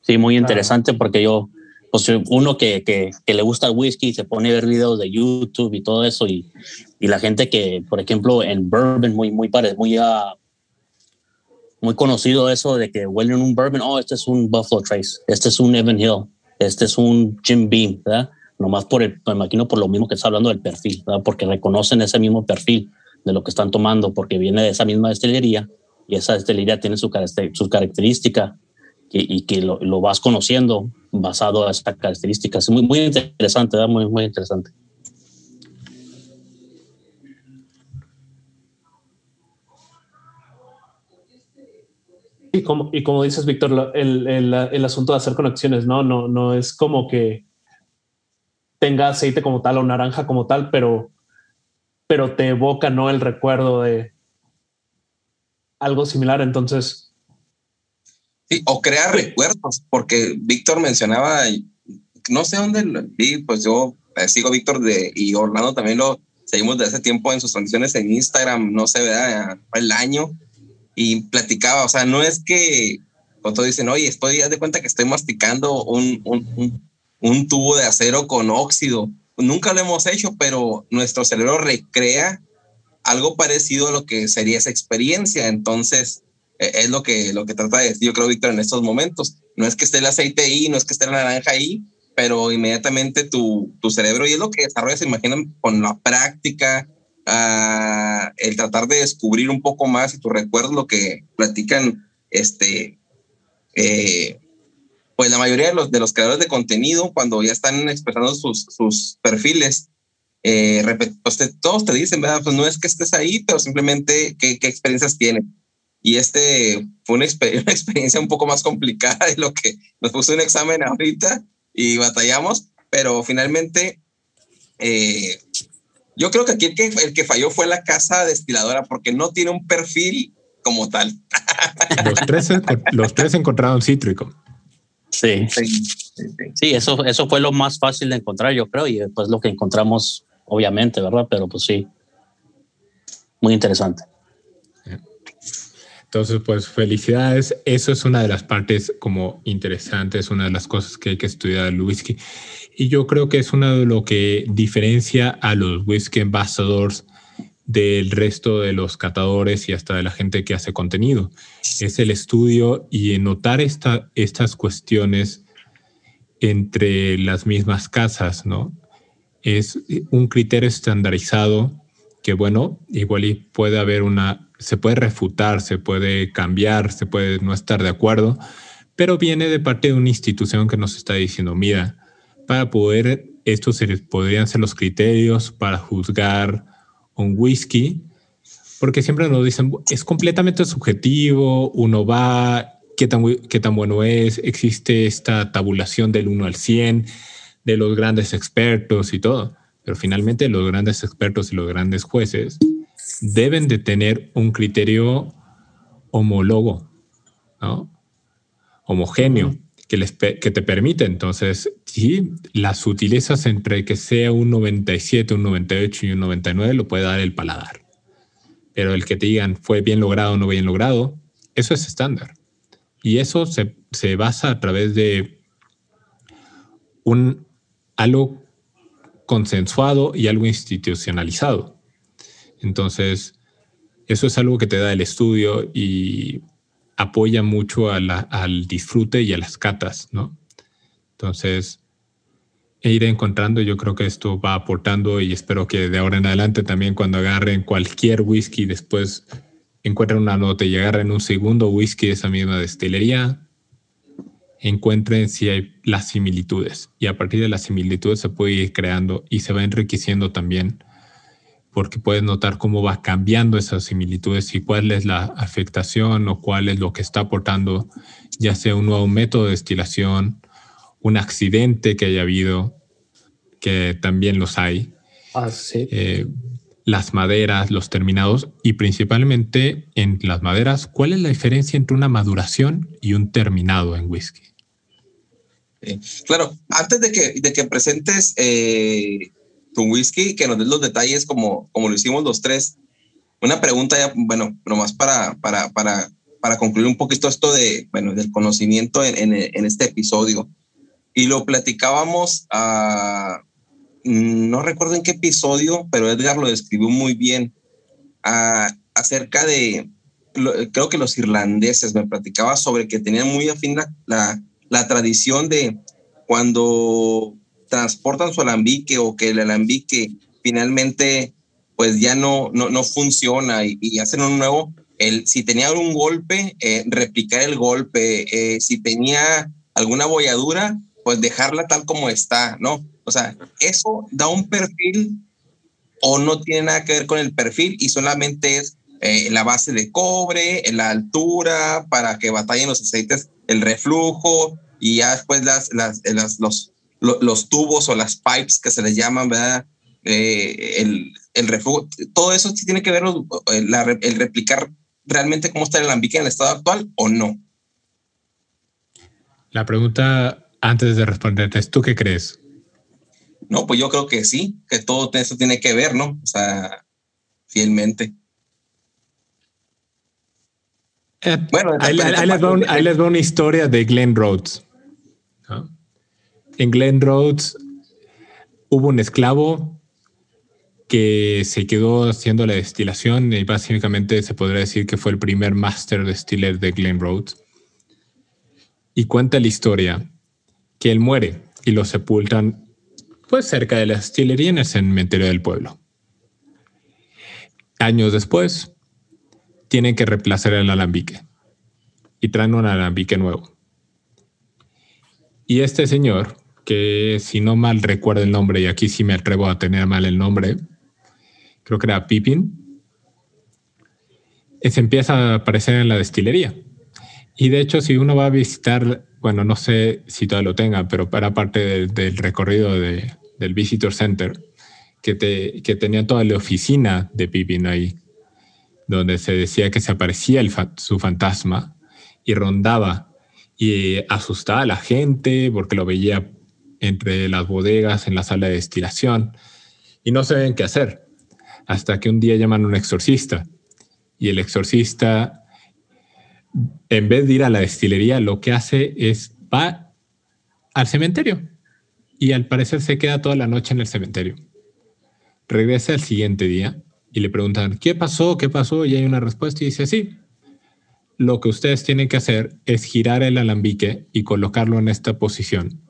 Speaker 4: Sí, muy interesante porque yo pues uno que, que, que, le gusta el whisky se pone a ver videos de YouTube y todo eso y, y la gente que, por ejemplo, en bourbon muy, muy, muy, uh, muy conocido eso de que huelen un bourbon, oh, este es un Buffalo Trace, este es un Evan Hill, este es un Jim Beam, ¿verdad? Nomás por el, me imagino por lo mismo que está hablando del perfil. Porque reconocen ese mismo perfil de lo que están tomando porque viene de esa misma destilería y esa destilería tiene su, su característica y que lo, lo, vas conociendo basado a estas características. Muy, muy interesante, ¿verdad? Muy, muy interesante.
Speaker 3: Y como, y como dices, Víctor, el, el, el, asunto de hacer conexiones, ¿no? No, no es como que tenga aceite como tal o naranja como tal, pero, pero te evoca, ¿no? El recuerdo de algo similar. Entonces.
Speaker 1: Sí, o crear recuerdos, porque Víctor mencionaba, no sé dónde lo vi, pues yo eh, sigo Víctor de, y Orlando también lo seguimos desde hace tiempo en sus transmisiones en Instagram, no sé, ¿verdad? El año y platicaba, o sea, no es que cuando dicen, oye, estoy, haz de cuenta que estoy masticando un, un, un, tubo de acero con óxido. Nunca lo hemos hecho, pero nuestro cerebro recrea algo parecido a lo que sería esa experiencia. Entonces, es lo que, lo que trata de decir, yo creo, Víctor, en estos momentos. No es que esté el aceite ahí, no es que esté la naranja ahí, pero inmediatamente tu, tu cerebro, y es lo que desarrolla, se imaginan, con la práctica, el tratar de descubrir un poco más y tu recuerdo lo que platican este eh, pues la mayoría de los, de los creadores de contenido cuando ya están expresando sus, sus perfiles eh, pues todos te dicen verdad pues no es que estés ahí pero simplemente qué, qué experiencias tienes y este fue una, una, experiencia un poco más complicada de lo que nos puso un examen ahorita y batallamos pero finalmente eh, yo creo que aquí el que, el que falló fue la casa destiladora porque no tiene un perfil como tal.
Speaker 2: Los tres, los tres encontraron cítrico.
Speaker 4: Sí. Sí, eso, eso fue lo más fácil de encontrar, yo creo, y después lo que encontramos, obviamente, ¿verdad? Pero pues sí, muy interesante.
Speaker 2: Entonces, pues felicidades. Eso es una de las partes como interesantes, una de las cosas que hay que estudiar el whisky. Y yo creo que es una de lo que diferencia a los whisky ambassadors del resto de los catadores y hasta de la gente que hace contenido. Es el estudio y notar esta, estas cuestiones entre las mismas casas, ¿no? Es un criterio estandarizado que, bueno, igual y puede haber una, se puede refutar, se puede cambiar, se puede no estar de acuerdo, pero viene de parte de una institución que nos está diciendo, mira, para poder, estos podrían ser los criterios para juzgar un whisky, porque siempre nos dicen, es completamente subjetivo, uno va, qué tan, qué tan bueno es, existe esta tabulación del 1 al 100 de los grandes expertos y todo, pero finalmente los grandes expertos y los grandes jueces deben de tener un criterio homólogo, ¿no? homogéneo que, te permite. Entonces, sí, las sutilezas entre que sea un 97, un 98 y un 99 lo puede dar el paladar. Pero el que te digan fue bien logrado o no bien logrado, eso es estándar. Y eso se, se basa a través de un algo consensuado y algo institucionalizado. Entonces, eso es algo que te da el estudio y apoya mucho al disfrute y a las catas, ¿no? Entonces, e ir encontrando, yo creo que esto va aportando y espero que de ahora en adelante también cuando agarren cualquier whisky, después encuentren una nota y agarren un segundo whisky de esa misma destilería, encuentren si hay las similitudes. Y a partir de las similitudes se puede ir creando y se va enriqueciendo también porque puedes notar cómo va cambiando esas similitudes y cuál es la afectación o cuál es lo que está aportando, ya sea un nuevo método de destilación, un accidente que haya habido, que también los hay.
Speaker 3: Ah, sí.
Speaker 2: Eh, las maderas, los terminados y principalmente en las maderas, ¿cuál es la diferencia entre una maduración y un terminado en whisky?
Speaker 1: Claro, antes de que, de que presentes eh, tu whisky, que nos des los detalles como, como lo hicimos los tres. Una pregunta ya, bueno, nomás para, para, para, para concluir un poquito esto de, bueno, del conocimiento en, en, este episodio. Y lo platicábamos a, no recuerdo en qué episodio, pero Edgar lo describió muy bien, acerca de, creo que los irlandeses, me platicaba sobre que tenían muy afín la tradición de cuando transportan su alambique o que el alambique finalmente pues ya no, no, no funciona y, hacen un nuevo, el, si tenía un golpe, eh, replicar el golpe, eh, si tenía alguna bolladura, pues dejarla tal como está, ¿no? O sea, eso da un perfil o no tiene nada que ver con el perfil y solamente es eh, la base de cobre, la altura, para que batallen los aceites, el reflujo y ya después las, las, los, los, tubos o las pipes que se les llaman, ¿verdad? el, el reflujo, todo eso sí tiene que ver el, el replicar realmente cómo está el alambique en el estado actual o no.
Speaker 2: La pregunta antes de responderte es, ¿tú qué crees?
Speaker 1: No, pues yo creo que sí, que todo eso tiene que ver, ¿no? O sea, fielmente.
Speaker 2: Eh, bueno, ahí, les va una historia de Glenn Rhodes. En Glenn Rhodes hubo un esclavo que se quedó haciendo la destilación y básicamente se podría decir que fue el primer master distiller de Glen Rhodes. Y cuenta la historia que él muere y lo sepultan pues cerca de la destilería en el cementerio del pueblo. Años después, tienen que reemplazar el alambique y traen un alambique nuevo. Y este señor, que si no mal recuerdo el nombre, y aquí sí me atrevo a tener mal el nombre, creo que era Pippin, se empieza a aparecer en la destilería. Y de hecho, si uno va a visitar, bueno, no sé si todavía lo tenga, pero para parte del, recorrido del Visitor Center, que, te, que tenía toda la oficina de Pippin ahí, donde se decía que se aparecía su fantasma y rondaba y asustaba a la gente porque lo veía entre las bodegas en la sala de destilación y no sabían qué hacer hasta que un día llaman a un exorcista y el exorcista, en vez de ir a la destilería, lo que hace es va al cementerio y al parecer se queda toda la noche en el cementerio. Regresa el siguiente día y le preguntan, ¿qué pasó? ¿Qué pasó? Y hay una respuesta y dice, sí, lo que ustedes tienen que hacer es girar el alambique y colocarlo en esta posición.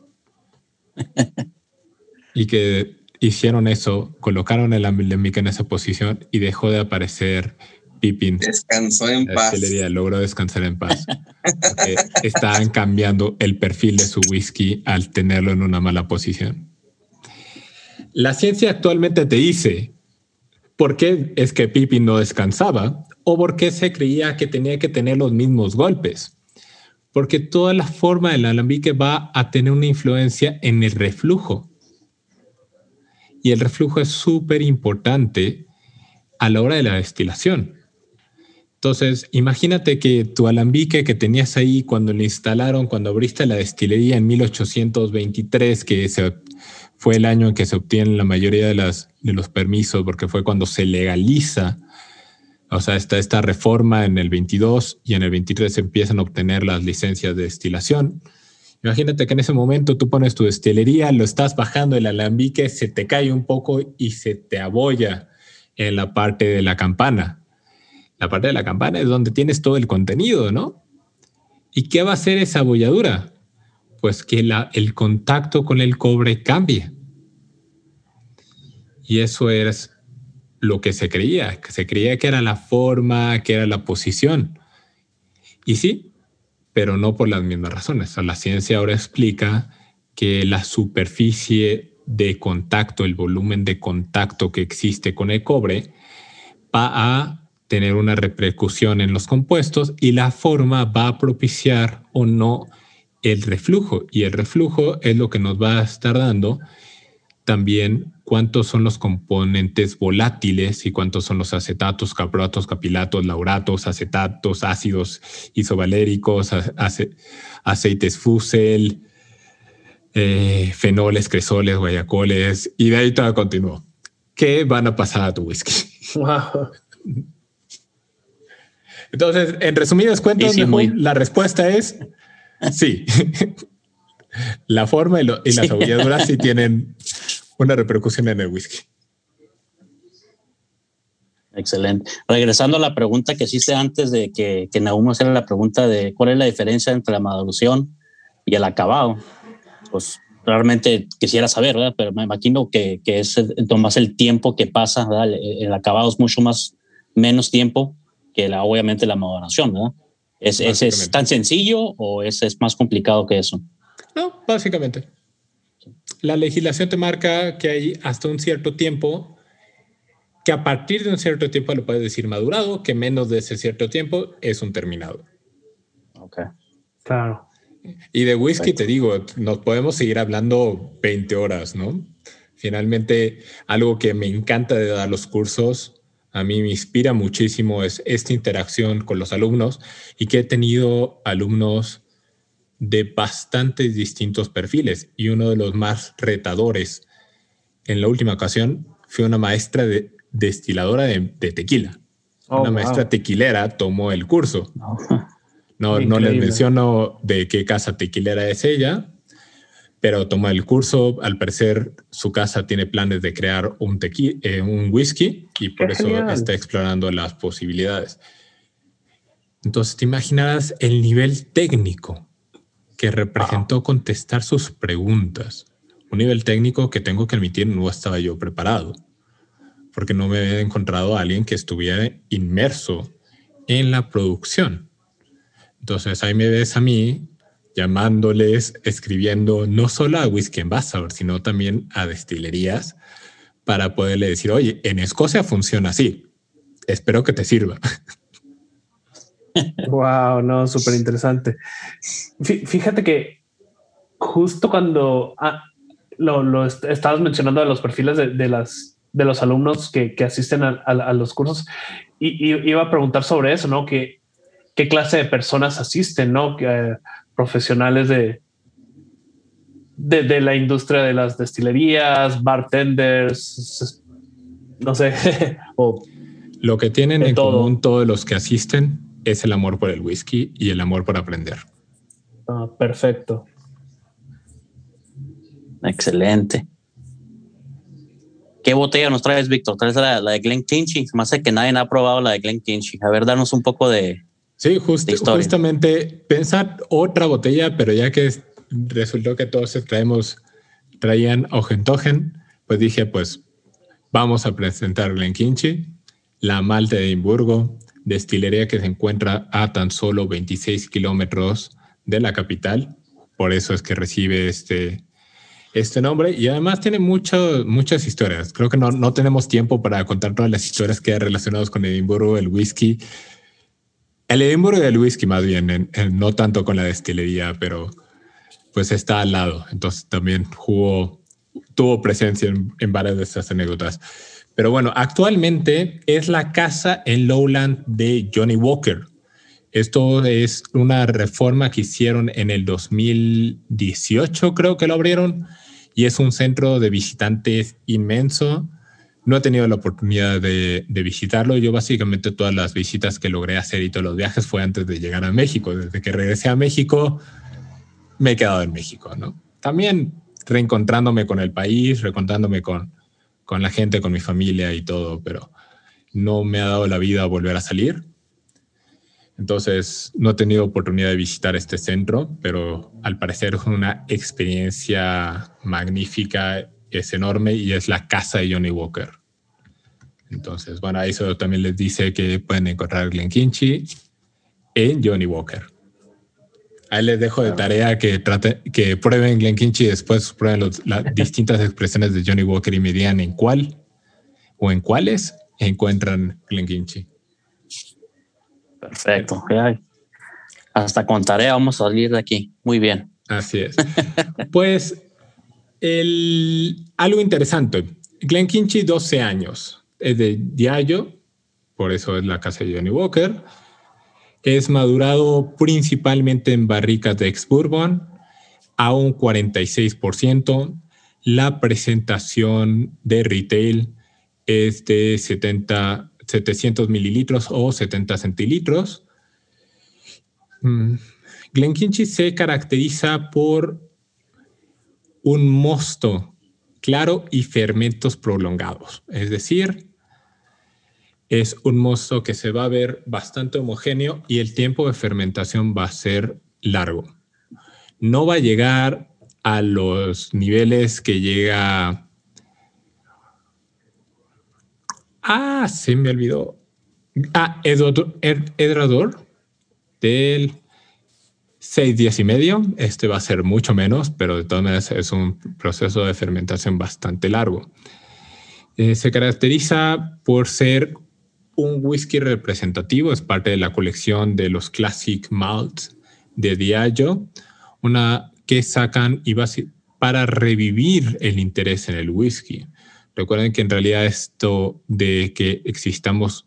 Speaker 2: y que hicieron eso, colocaron el alambique en esa posición y dejó de aparecer Pippin.
Speaker 1: Descansó en paz.
Speaker 2: logró descansar en paz. estaban cambiando el perfil de su whisky al tenerlo en una mala posición. La ciencia actualmente te dice por qué es que Pippin no descansaba o por qué se creía que tenía que tener los mismos golpes. Porque toda la forma del alambique va a tener una influencia en el reflujo y el reflujo es súper importante a la hora de la destilación. Entonces, imagínate que tu alambique que tenías ahí cuando lo instalaron, cuando abriste la destilería en 1823, que fue el año en que se obtienen la mayoría de los permisos, porque fue cuando se legaliza, o sea, está esta reforma en el 22 y en el 23 se empiezan a obtener las licencias de destilación. Imagínate que en ese momento tú pones tu destilería, lo estás bajando el alambique, se te cae un poco y se te abolla en la parte de la campana. La parte de la campana es donde tienes todo el contenido, ¿no? ¿Y qué va a hacer esa abolladura? Pues que el contacto con el cobre cambie. Y eso es lo que se creía, que se creía que era la forma, que era la posición. Y sí, pero no por las mismas razones. la ciencia ahora explica que la superficie de contacto, el volumen de contacto que existe con el cobre, va a tener una repercusión en los compuestos y la forma va a propiciar o no el reflujo. Y el reflujo es lo que nos va a estar dando también cuántos son los componentes volátiles y cuántos son los acetatos, caproatos, capilatos, lauratos, acetatos, ácidos isovaléricos, aceites fusel, eh, fenoles, cresoles, guayacoles, y de ahí todo continuó. ¿Qué van a pasar a tu whisky? Entonces, en resumidas cuentas, la respuesta es sí. la forma y, las abolladuras sí tienen una repercusión en el whisky.
Speaker 4: Excelente. Regresando a la pregunta que hiciste antes de que, que Naum hiciera la pregunta de cuál es la diferencia entre la maduración y el acabado, pues realmente quisiera saber, ¿verdad? Pero me imagino que, es más el tiempo que pasa, El, acabado es mucho más, menos tiempo que la, obviamente la moderación, ¿verdad? ¿Es, es, tan sencillo o es, es más complicado que eso?
Speaker 2: No, básicamente. La legislación te marca que hay hasta un cierto tiempo, que a partir de un cierto tiempo lo puedes decir madurado, que menos de ese cierto tiempo es un terminado.
Speaker 4: Ok.
Speaker 3: Claro.
Speaker 2: Y de whisky te digo, nos podemos seguir hablando 20 horas, ¿no? Finalmente, algo que me encanta de dar los cursos, a mí me inspira muchísimo es esta interacción con los alumnos y que he tenido alumnos de bastantes distintos perfiles y uno de los más retadores en la última ocasión fue una maestra de destiladora de, tequila. Oh, una maestra tequilera tomó el curso. No, no les menciono de qué casa tequilera es ella, pero toma el curso. Al parecer, su casa tiene planes de crear un, eh, un whisky y por eso está explorando las posibilidades. Entonces, te imaginarás el nivel técnico que representó contestar sus preguntas. Un nivel técnico que tengo que admitir no estaba yo preparado, porque no me había encontrado a alguien que estuviera inmerso en la producción. Entonces ahí me ves a mí llamándoles, escribiendo no solo a Whisky Ambassador, sino también a destilerías para poderle decir, oye, en Escocia funciona así. Espero que te sirva.
Speaker 3: Wow, no, súper interesante. Fíjate que justo cuando ah, lo, estabas mencionando de los perfiles de, las de los alumnos que, asisten a, los cursos y, iba a preguntar sobre eso, ¿no? Que qué clase de personas asisten, ¿no? Eh, profesionales de, de, la industria de las destilerías, bartenders, no sé. o
Speaker 2: Lo que tienen en común todos los que asisten es el amor por el whisky y el amor por aprender.
Speaker 3: Ah, perfecto.
Speaker 4: Excelente. ¿Qué botella nos traes, Víctor? ¿Traes la, la de Glen Kinchy? Más sé que nadie ha probado la de Glen Kinchy. A ver, danos un poco de,
Speaker 2: Sí, justamente pensar otra botella, pero ya que resultó que todos traemos, traían Ogentogen, pues dije, pues vamos a presentar Glenkinchi, la Malte de Edimburgo, destilería que se encuentra a tan solo 26 kilómetros de la capital. Por eso es que recibe este, este nombre y además tiene muchas historias. Creo que no, no tenemos tiempo para contar todas las historias que hay relacionadas con Edimburgo, el whisky, el Edimburgo del whisky, más bien, no tanto con la destilería, pero pues está al lado. Entonces también tuvo presencia en, varias de estas anécdotas. Pero bueno, actualmente es la casa en Lowland de Johnny Walker. Esto es una reforma que hicieron en el 2018, creo que lo abrieron, y es un centro de visitantes inmenso no he tenido la oportunidad de, visitarlo. Yo básicamente todas las visitas que logré hacer y todos los viajes fue antes de llegar a México. Desde que regresé a México, me he quedado en México, ¿no? También reencontrándome con el país, reencontrándome con, con la gente, con mi familia y todo, pero no me ha dado la vida volver a salir. Entonces, no he tenido oportunidad de visitar este centro, pero al parecer es una experiencia magnífica es enorme y es la casa de Johnny Walker. Entonces, bueno, eso también les dice que pueden encontrar Glen Kinchy en Johnny Walker. Ahí les dejo de tarea que trate, que prueben Glen Kinchy y después prueben las distintas expresiones de Johnny Walker y me digan en cuál o en cuáles encuentran Glen Kinchy.
Speaker 4: Perfecto. Hasta con tarea vamos a salir de aquí. Muy bien.
Speaker 2: Así es. Pues algo interesante, Glen Kinchy, 12 años, es de Diallo, por eso es la casa de Johnny Walker. Es madurado principalmente en barricas de ex-bourbon a un 46%. La presentación de retail es de 70, 700 mililitros o 70 centilitros. Mm, Glen Kinchy se caracteriza por un mosto claro y fermentos prolongados. Es decir, es un mosto que se va a ver bastante homogéneo y el tiempo de fermentación va a ser largo. No va a llegar a los niveles que llega... Ah, se me olvidó. Ah, Edrador del seis días y medio. Este va a ser mucho menos, pero de todas maneras es un proceso de fermentación bastante largo. Eh, se caracteriza por ser un whisky representativo, es parte de la colección de los Classic Malts de Diageo, una que sacan y para revivir el interés en el whisky. Recuerden que en realidad esto de que existamos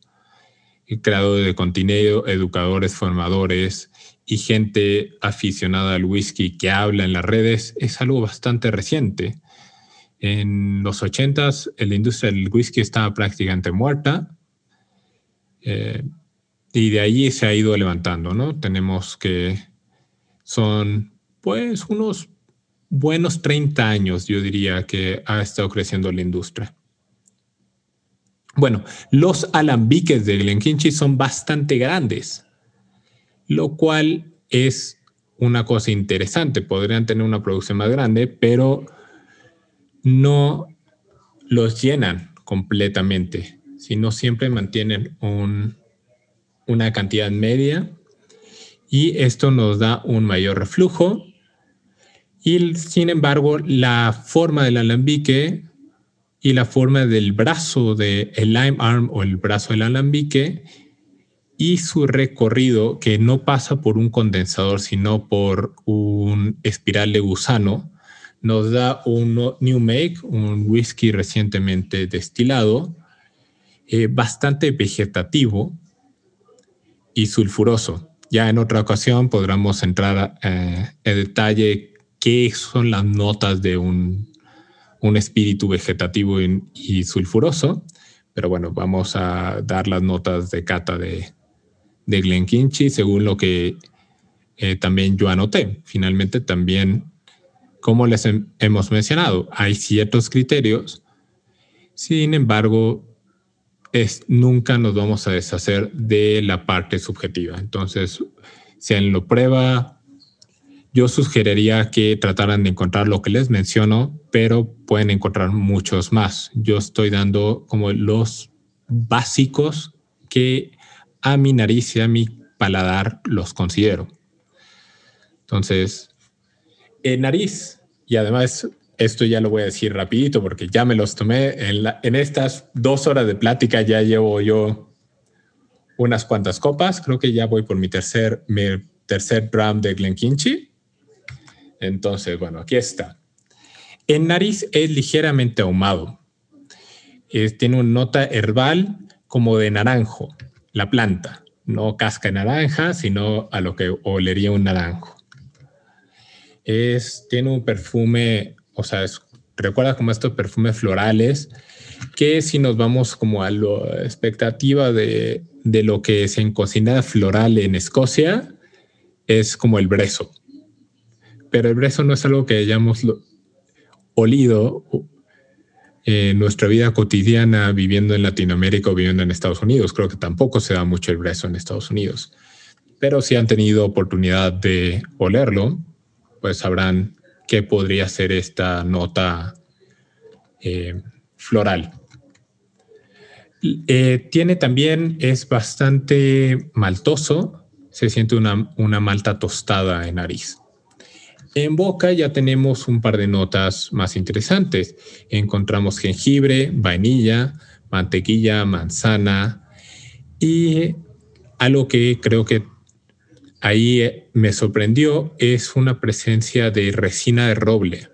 Speaker 2: creadores de contenido, educadores, formadores y gente aficionada al whisky que habla en las redes es algo bastante reciente. En los 80s la industria del whisky estaba prácticamente muerta eh, y de ahí se ha ido levantando, ¿no? Tenemos que son pues unos buenos 30 años, yo diría, que ha estado creciendo la industria. Bueno, los alambiques de Glenkinchie son bastante grandes, lo cual es una cosa interesante. Podrían tener una producción más grande, pero no los llenan completamente, sino siempre mantienen una cantidad media y esto nos da un mayor reflujo. Y sin embargo, la forma del alambique y la forma del brazo del lime arm o el brazo del alambique y su recorrido que no pasa por un condensador sino por un espiral de gusano nos da un new make, un whisky recientemente destilado, eh, bastante vegetativo y sulfuroso. Ya en otra ocasión podremos entrar eh, en detalle qué son las notas de un un espíritu vegetativo y, sulfuroso. Pero bueno, vamos a dar las notas de cata de, de Glenkinchi según lo que eh, también yo anoté. Finalmente también, como les hemos mencionado, hay ciertos criterios. Sin embargo, es, nunca nos vamos a deshacer de la parte subjetiva. Entonces, si en lo prueba yo sugeriría que trataran de encontrar lo que les menciono, pero pueden encontrar muchos más. Yo estoy dando como los básicos que a mi nariz y a mi paladar los considero. Entonces, en nariz, y además esto ya lo voy a decir rapidito porque ya me los tomé en, estas dos horas de plática, ya llevo yo unas cuantas copas, creo que ya voy por mi tercer, mi tercer drum de Glenkinchi entonces, bueno, aquí está. En nariz es ligeramente ahumado. tiene una nota herbal como de naranjo, la planta. No casca de naranja, sino a lo que olería un naranjo. Es, tiene un perfume, o sea, recuerda como estos perfumes florales, que si nos vamos como a la expectativa de, de lo que es en cocina floral en Escocia, es como el brezo pero el brezo no es algo que hayamos olido en nuestra vida cotidiana viviendo en Latinoamérica o viviendo en Estados Unidos. Creo que tampoco se da mucho el brezo en Estados Unidos. Pero si han tenido oportunidad de olerlo, pues sabrán qué podría ser esta nota eh, floral. Eh, tiene también, es bastante maltoso, se siente una, una malta tostada en nariz. En boca ya tenemos un par de notas más interesantes. Encontramos jengibre, vainilla, mantequilla, manzana y algo que creo que ahí me sorprendió es una presencia de resina de roble.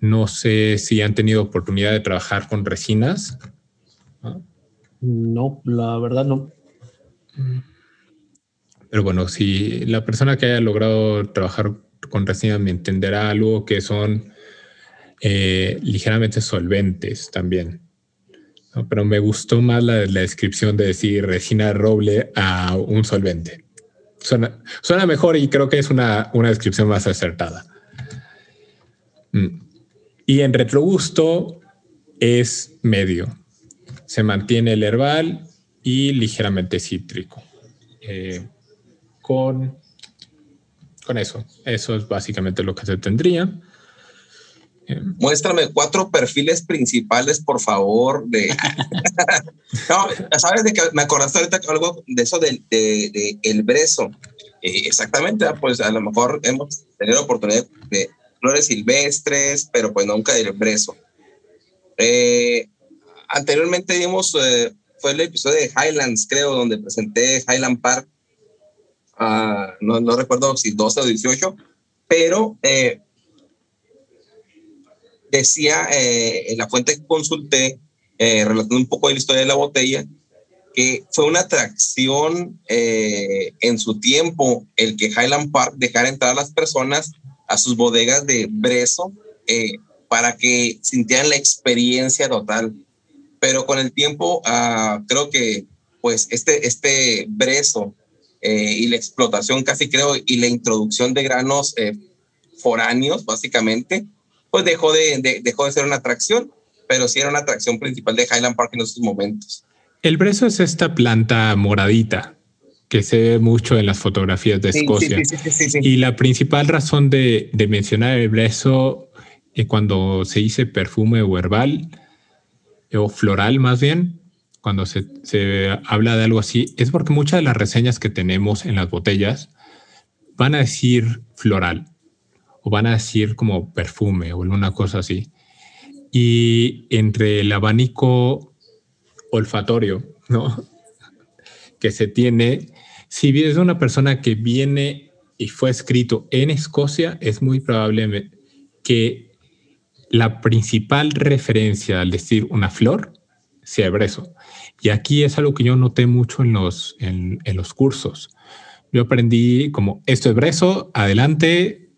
Speaker 2: No sé si han tenido oportunidad de trabajar con resinas.
Speaker 3: No, la verdad no.
Speaker 2: Pero bueno, si la persona que haya logrado trabajar con me entenderá algo que son eh, ligeramente solventes también. Pero me gustó más la, descripción de decir resina roble a un solvente. Suena, suena, mejor y creo que es una, una descripción más acertada. Mm. Y en retrogusto es medio. Se mantiene el herbal y ligeramente cítrico. Eh, con con eso. Eso es básicamente lo que se tendría.
Speaker 1: Muéstrame cuatro perfiles principales, por favor. De... no, sabes de que me acordaste ahorita algo de eso del de, el brezo. Eh, exactamente, ah, pues a lo mejor hemos tenido la oportunidad de flores silvestres, pero pues nunca del brezo. Eh, anteriormente dimos, eh, fue el episodio de Highlands, creo, donde presenté Highland Park. Uh, no, recuerdo si 12 o 18, pero eh, decía eh, en la fuente que consulté, eh, relatando un poco de la historia de la botella, que fue una atracción en su tiempo el que Highland Park dejara entrar a las personas a sus bodegas de brezo para que sintieran la experiencia total. Pero con el tiempo, ah, creo que pues este, este brezo y la explotación casi creo y la introducción de granos foráneos, básicamente, pues dejó de, dejó de ser una atracción, pero sí era una atracción principal de Highland Park en esos momentos.
Speaker 2: El brezo es esta planta moradita que se ve mucho en las fotografías de Escocia. y la principal razón de, mencionar el brezo es cuando se dice perfume o herbal o floral más bien, cuando se, se habla de algo así, es porque muchas de las reseñas que tenemos en las botellas van a decir floral o van a decir como perfume o una cosa así. Y entre el abanico olfatorio, que se tiene, si es una persona que viene y fue escrito en Escocia, es muy probable que la principal referencia al decir una flor sea brezo. Y aquí es algo que yo noté mucho en los, en, los cursos. Yo aprendí como esto es brezo, adelante,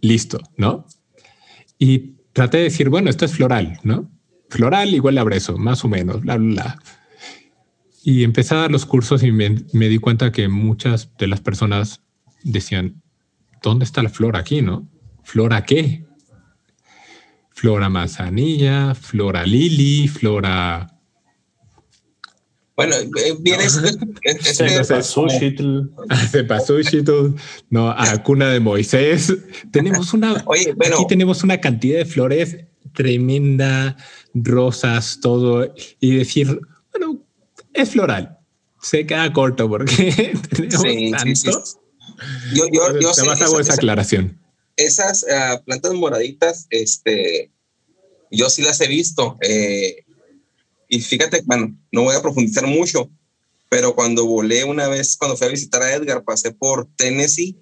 Speaker 2: listo, ¿no? Y traté de decir, bueno, esto es floral, ¿no? Floral igual a brezo, más o menos, bla, bla, bla. Y empecé a dar los cursos y me, di cuenta que muchas de las personas decían, ¿dónde está la flor aquí, no? ¿Flora qué? Flora manzanilla, flora lili, flora
Speaker 1: bueno, eh, viene este, este,
Speaker 2: no, a cuna de Moisés. Tenemos una, Oye, bueno, aquí tenemos una cantidad de flores tremenda, rosas, todo, y decir, bueno, es floral. Se queda corto porque tenemos sí, tanto. Sí, sí.
Speaker 1: Yo, yo, yo
Speaker 2: sé, hago esa aclaración.
Speaker 1: Esas uh, plantas moraditas, este, yo sí las he visto. Eh, y fíjate, bueno, no voy a profundizar mucho, pero cuando volé una vez, cuando fui a visitar a Edgar, pasé por Tennessee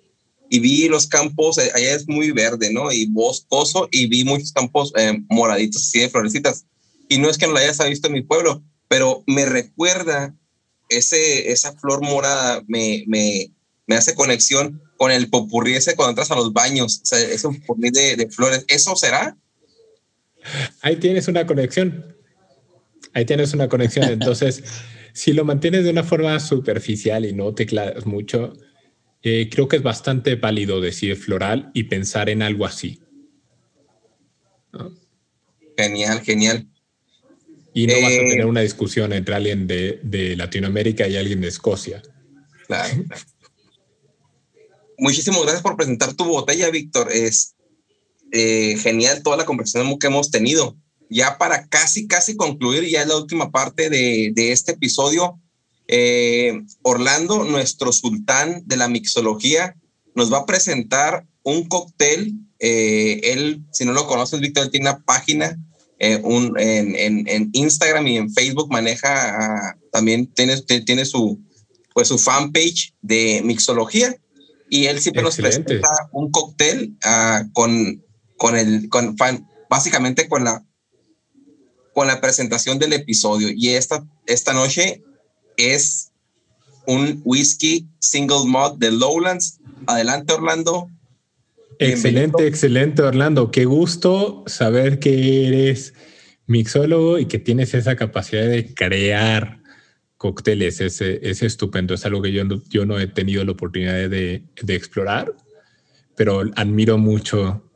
Speaker 1: y vi los campos, eh, allá es muy verde, ¿no? Y boscoso, y vi muchos campos eh, moraditos, así de florecitas. Y no es que no lo hayas visto en mi pueblo, pero me recuerda ese, esa flor morada, me, me, me hace conexión con el popurrí ese cuando entras a los baños, o sea, ese popurrí de, de flores. ¿Eso será?
Speaker 2: Ahí tienes una conexión. Ahí tienes una conexión. Entonces, si lo mantienes de una forma superficial y no te clavas mucho, eh, creo que es bastante válido decir floral y pensar en algo así.
Speaker 1: Genial, genial.
Speaker 2: Y no vas a eh, tener una discusión entre alguien de, Latinoamérica y alguien de Escocia.
Speaker 1: Claro. Muchísimas gracias por presentar tu botella, Víctor. Es eh, genial toda la conversación que hemos tenido ya para casi, casi concluir, ya es la última parte de, este episodio, eh, Orlando, nuestro sultán de la mixología, nos va a presentar un cóctel. Eh, él, si no lo conoces, Víctor, tiene una página eh, un, en, Instagram y en Facebook, maneja, también tiene, tiene su, pues, su fanpage de mixología. Y él siempre nos presenta un cóctel ah, con, con el, con, básicamente con la con la presentación del episodio. Y esta, esta noche es un whisky single malt de Lowlands. Adelante, Orlando.
Speaker 2: Excelente, excelente, Orlando. Qué gusto saber que eres mixólogo y que tienes esa capacidad de crear cócteles. Es, es estupendo. Es algo que yo no, yo no he tenido la oportunidad de, de explorar, pero admiro mucho,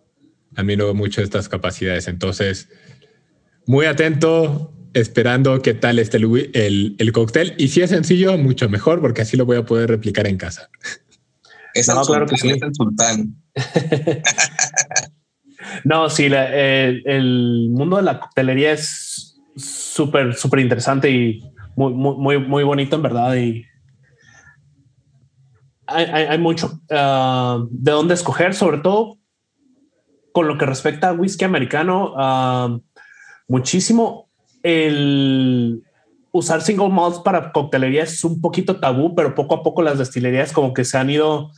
Speaker 2: admiro mucho estas capacidades. Entonces, muy atento, esperando qué tal esté el, el, cóctel. Y si es sencillo, mucho mejor, porque así lo voy a poder replicar en casa.
Speaker 1: Es claro que sí. es el sultán.
Speaker 3: No, sí, el, mundo de la coctelería es súper, súper interesante y muy, muy, muy bonito en verdad. Y hay, mucho ah, de dónde escoger, sobre todo con lo que respecta a whisky americano, ah, muchísimo. El usar single malts para coctelería es un poquito tabú, pero poco a poco las destilerías como que se han ido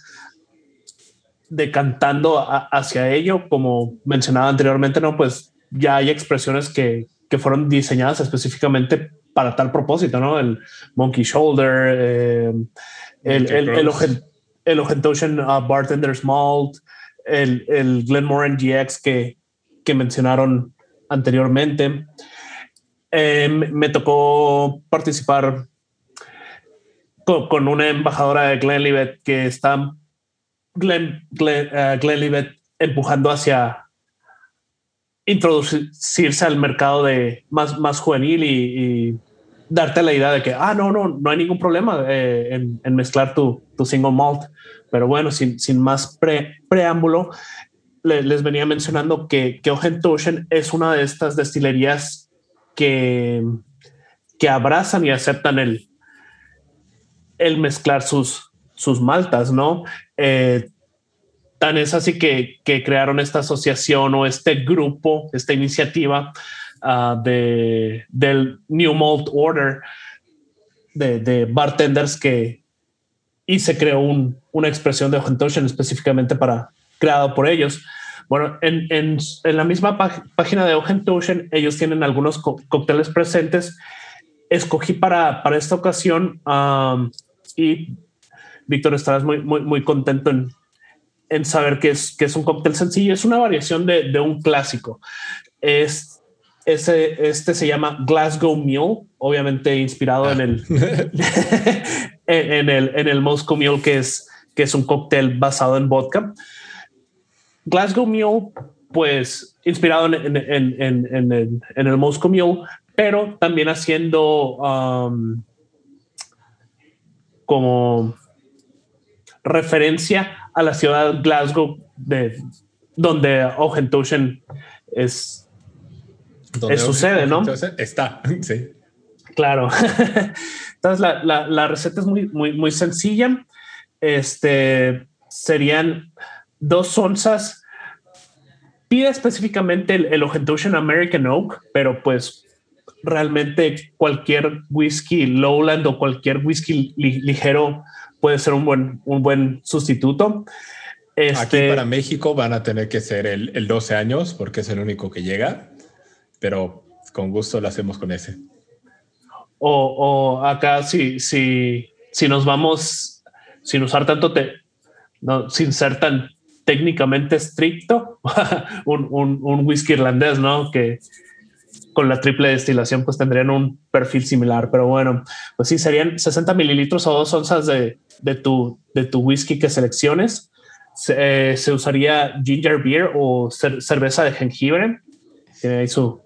Speaker 3: decantando hacia ello, como mencionaba anteriormente, no, pues ya hay expresiones que, que fueron diseñadas específicamente para tal propósito, ¿no? El Monkey Shoulder, eh, el, el, el, el uh, Bartender's Malt, el, el Glenmoran GX que, que mencionaron anteriormente. Eh, me tocó participar con, una embajadora de Glenlivet que está Glen, uh, empujando hacia introducirse al mercado de más, más juvenil y, darte la idea de que, ah, no, no, no hay ningún problema eh, en, mezclar tu, tu, single malt. Pero bueno, sin, sin más preámbulo, les venía mencionando que, que Ocean es una de estas destilerías que, que abrazan y aceptan el, el mezclar sus, sus maltas, ¿no? Eh, tan es así que, que, crearon esta asociación o este grupo, esta iniciativa uh, de, del New Malt Order de, de, bartenders que y se creó un, una expresión de Ocean específicamente para creado por ellos. Bueno, en, en, en la misma página de Ocean, ellos tienen algunos cócteles presentes. Escogí para, para esta ocasión y Víctor, estarás muy, muy, muy contento en, en saber que es, que es un cóctel sencillo. Es una variación de, de un clásico. Es, ese, este se llama Glasgow Mule, obviamente inspirado en, el, en, el, en el Moscow Mule, que es, que es un cóctel basado en vodka. Glasgow Mule, pues inspirado en, el, Moscow Mule, pero también haciendo um, como referencia a la ciudad de Glasgow, de, donde Ocean es, es sucede, ¿no?
Speaker 2: Está, sí.
Speaker 3: Claro. Entonces la, receta es muy, muy, muy sencilla. Este serían dos onzas. Pide específicamente el, el Ocean American Oak, pero pues realmente cualquier whisky lowland o cualquier whisky ligero puede ser un buen, un buen sustituto.
Speaker 2: Este, Aquí para México van a tener que ser el, el 12 años porque es el único que llega, pero con gusto lo hacemos con ese.
Speaker 3: O, o acá si, si, si nos vamos sin usar tanto, te, no, sin ser tan técnicamente estricto, un, un, whisky irlandés, ¿no? Que con la triple destilación pues tendrían un perfil similar, pero bueno, pues sí, serían 60 mililitros o dos onzas de, de, tu, de tu whisky que selecciones. Se, se usaría ginger beer o cerveza de jengibre. Tiene ahí su,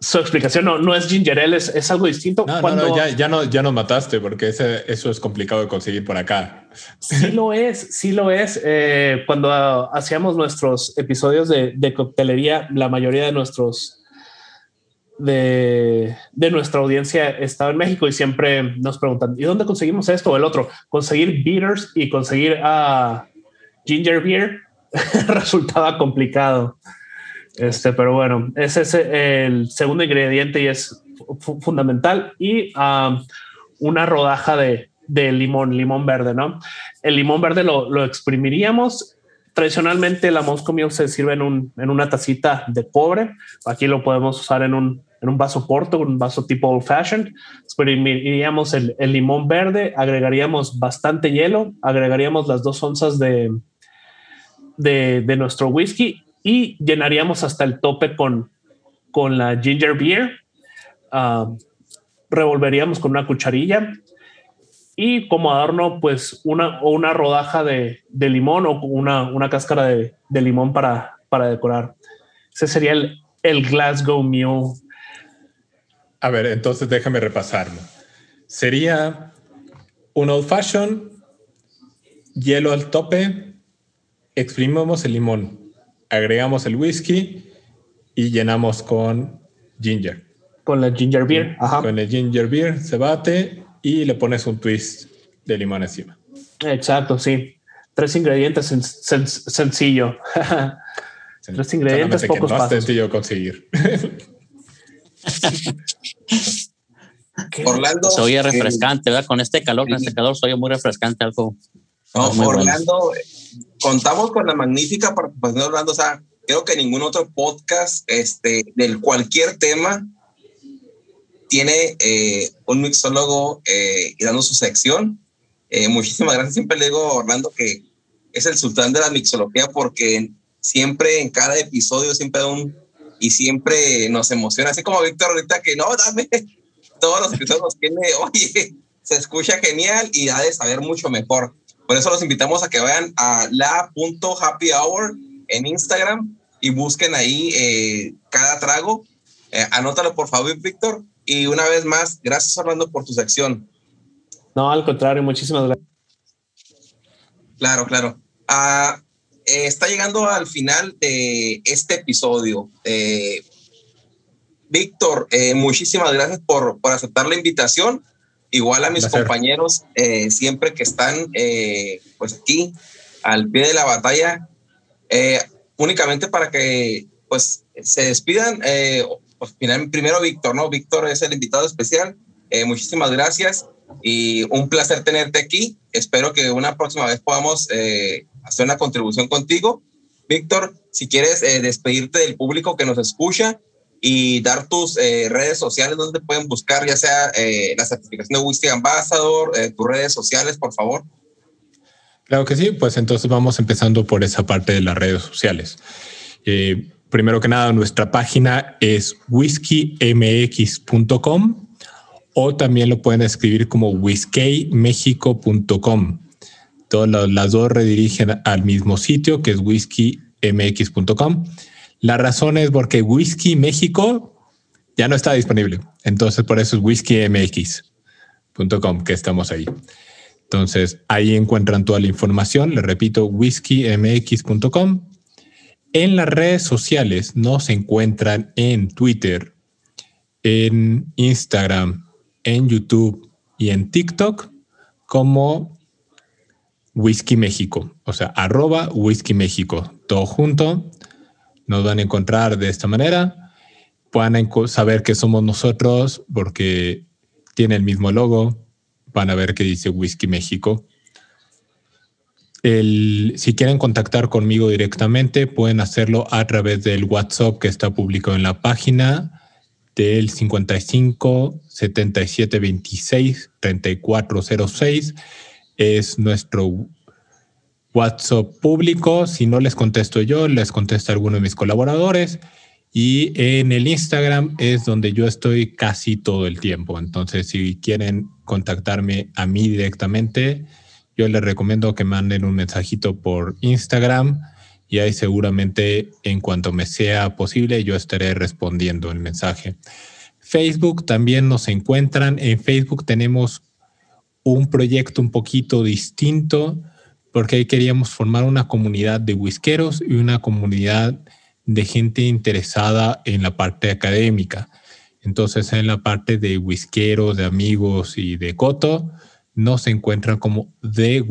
Speaker 3: su explicación no, no es ginger ale, es, algo distinto.
Speaker 2: No, Cuando... no, ya, ya, no, ya nos mataste porque ese, eso es complicado de conseguir por acá.
Speaker 3: Sí lo es, sí lo es. Eh, cuando hacíamos nuestros episodios de, coctelería, la mayoría de nuestros de, nuestra audiencia estaba en México y siempre nos preguntan, ¿y dónde conseguimos esto o el otro? Conseguir beers y conseguir a ginger beer resultaba complicado. Este, pero bueno, ese es el segundo ingrediente y es fundamental. Y una rodaja de, de, limón, limón verde, ¿no? El limón verde lo, lo exprimiríamos. Tradicionalmente la Moscow Mule se sirve en, un, en una tacita de cobre. Aquí lo podemos usar en un, en un vaso porto, un vaso tipo old fashioned. Exprimiríamos el, el limón verde, agregaríamos bastante hielo, agregaríamos las dos onzas de, de, de nuestro whisky y llenaríamos hasta el tope con, con la ginger beer. Ah, revolveríamos con una cucharilla y como adorno, pues una o una rodaja de, de limón o una, una cáscara de, de, limón para, para decorar. Ese sería el, el Glasgow Mule.
Speaker 2: A ver, entonces déjame repasarlo. Sería un old fashion, hielo al tope, exprimimos el limón agregamos el whisky y llenamos con ginger.
Speaker 3: Con la ginger beer.
Speaker 2: Ajá. Con el ginger beer se bate y le pones un twist de limón encima.
Speaker 3: Exacto, sí. Tres ingredientes sencillo. Tres ingredientes, pocos
Speaker 2: que no es sencillo conseguir.
Speaker 1: Orlando.
Speaker 4: Se oye refrescante, ¿verdad? Con este calor, con este calor, se oye muy refrescante algo.
Speaker 1: Orlando, contamos con la magnífica participación de Orlando. O sea, creo que ningún otro podcast este, del cualquier tema tiene eh, un mixólogo eh, dando su sección. Eh, muchísimas gracias. Siempre le digo a Orlando que es el sultán de la mixología porque siempre en cada episodio siempre da un y siempre nos emociona, así como Víctor ahorita que no, dame todos los episodios tiene, oye, se escucha genial y ha de saber mucho mejor. Por eso los invitamos a que vayan a la.happyhour en Instagram y busquen ahí eh, cada trago. Eh, anótalo por favor, Víctor. Y una vez más, gracias Orlando por tu sección.
Speaker 3: No, al contrario, muchísimas gracias.
Speaker 1: Claro, claro. Ah, eh, está llegando al final de este episodio. Eh, Víctor, eh, muchísimas gracias por, por, aceptar la invitación. Igual a mis compañeros, siempre que están pues aquí al pie de la batalla, únicamente para que pues se despidan. Pues, primero Víctor, ¿no? Víctor es el invitado especial. muchísimas gracias y un placer tenerte aquí. Espero que una próxima vez podamos hacer una contribución contigo. Víctor, si quieres eh, despedirte del público que nos escucha y dar tus eh, redes sociales donde pueden buscar, ya sea eh, la certificación de Whisky Ambassador, tus redes sociales, por favor.
Speaker 2: Claro que sí, pues entonces vamos empezando por esa parte de las redes sociales. Primero que nada, nuestra página es whiskymx.com o también lo pueden escribir como whiskeymexico.com. Todas las dos redirigen al mismo sitio que es whiskymx.com. La razón es porque Whisky México ya no está disponible. Entonces, por eso es whiskymx.com que estamos ahí. Entonces, ahí encuentran toda la información. Les repito, whiskymx.com. En las redes sociales nos encuentran en Twitter, en Instagram, en YouTube y en TikTok como Whisky México, o sea, arroba Whisky México, todo junto. Nos van a encontrar de esta manera. Pueden saber que somos nosotros porque tiene el mismo logo. Van a ver que dice Whisky México. Si quieren contactar conmigo directamente, pueden hacerlo a través del WhatsApp que está publicado en la página del 55 77 26 3406 es nuestro WhatsApp público. Si no les contesto yo, les contesta alguno de mis colaboradores. Y en el Instagram es donde yo estoy casi todo el tiempo. Entonces, si quieren contactarme a mí directamente, yo les recomiendo que manden un mensajito por Instagram y ahí seguramente en cuanto me sea posible yo estaré respondiendo el mensaje. Facebook también nos encuentran. En Facebook tenemos un proyecto un poquito distinto, porque ahí queríamos formar una comunidad de whiskeros y una comunidad de gente interesada en la parte académica. Entonces, en la parte de whiskeros, de amigos y de coto, nos encuentran como de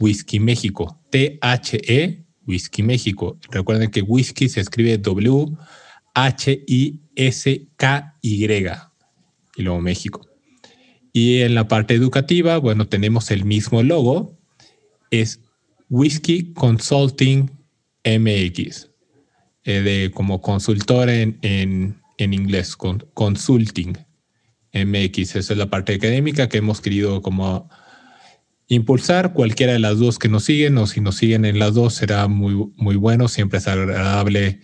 Speaker 2: Whisky México, T-H-E, Whisky México. Recuerden que whisky se escribe W-H-I-S-K-Y y luego México. Y en la parte educativa, bueno, tenemos el mismo logo, es Whisky Consulting MX, eh, de, como consultor en, en, en inglés, con, consulting MX. Esa es la parte académica que hemos querido como impulsar. Cualquiera de las dos que nos siguen o si nos siguen en las dos será muy, muy bueno. Siempre es agradable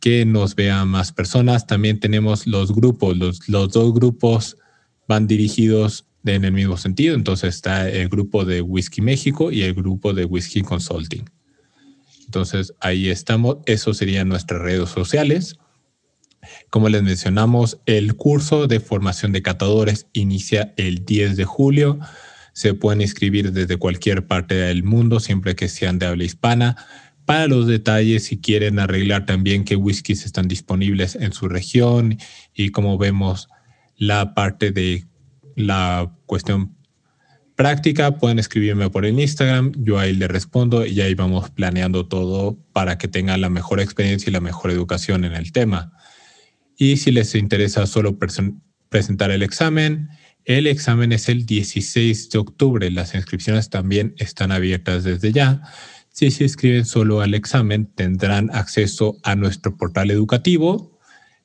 Speaker 2: que nos vean más personas. También tenemos los grupos, los, los dos grupos van dirigidos en el mismo sentido. Entonces está el grupo de Whisky México y el grupo de Whisky Consulting. Entonces ahí estamos. Eso serían nuestras redes sociales. Como les mencionamos, el curso de formación de catadores inicia el 10 de julio. Se pueden inscribir desde cualquier parte del mundo, siempre que sean de habla hispana. para los detalles si quieren arreglar también qué whiskies están disponibles en su región y como vemos la parte de la cuestión práctica, pueden escribirme por el Instagram, yo ahí le respondo y ahí vamos planeando todo para que tengan la mejor experiencia y la mejor educación en el tema. Y si les interesa solo presentar el examen, el examen es el 16 de octubre. Las inscripciones también están abiertas desde ya. Si se inscriben solo al examen, tendrán acceso a nuestro portal educativo.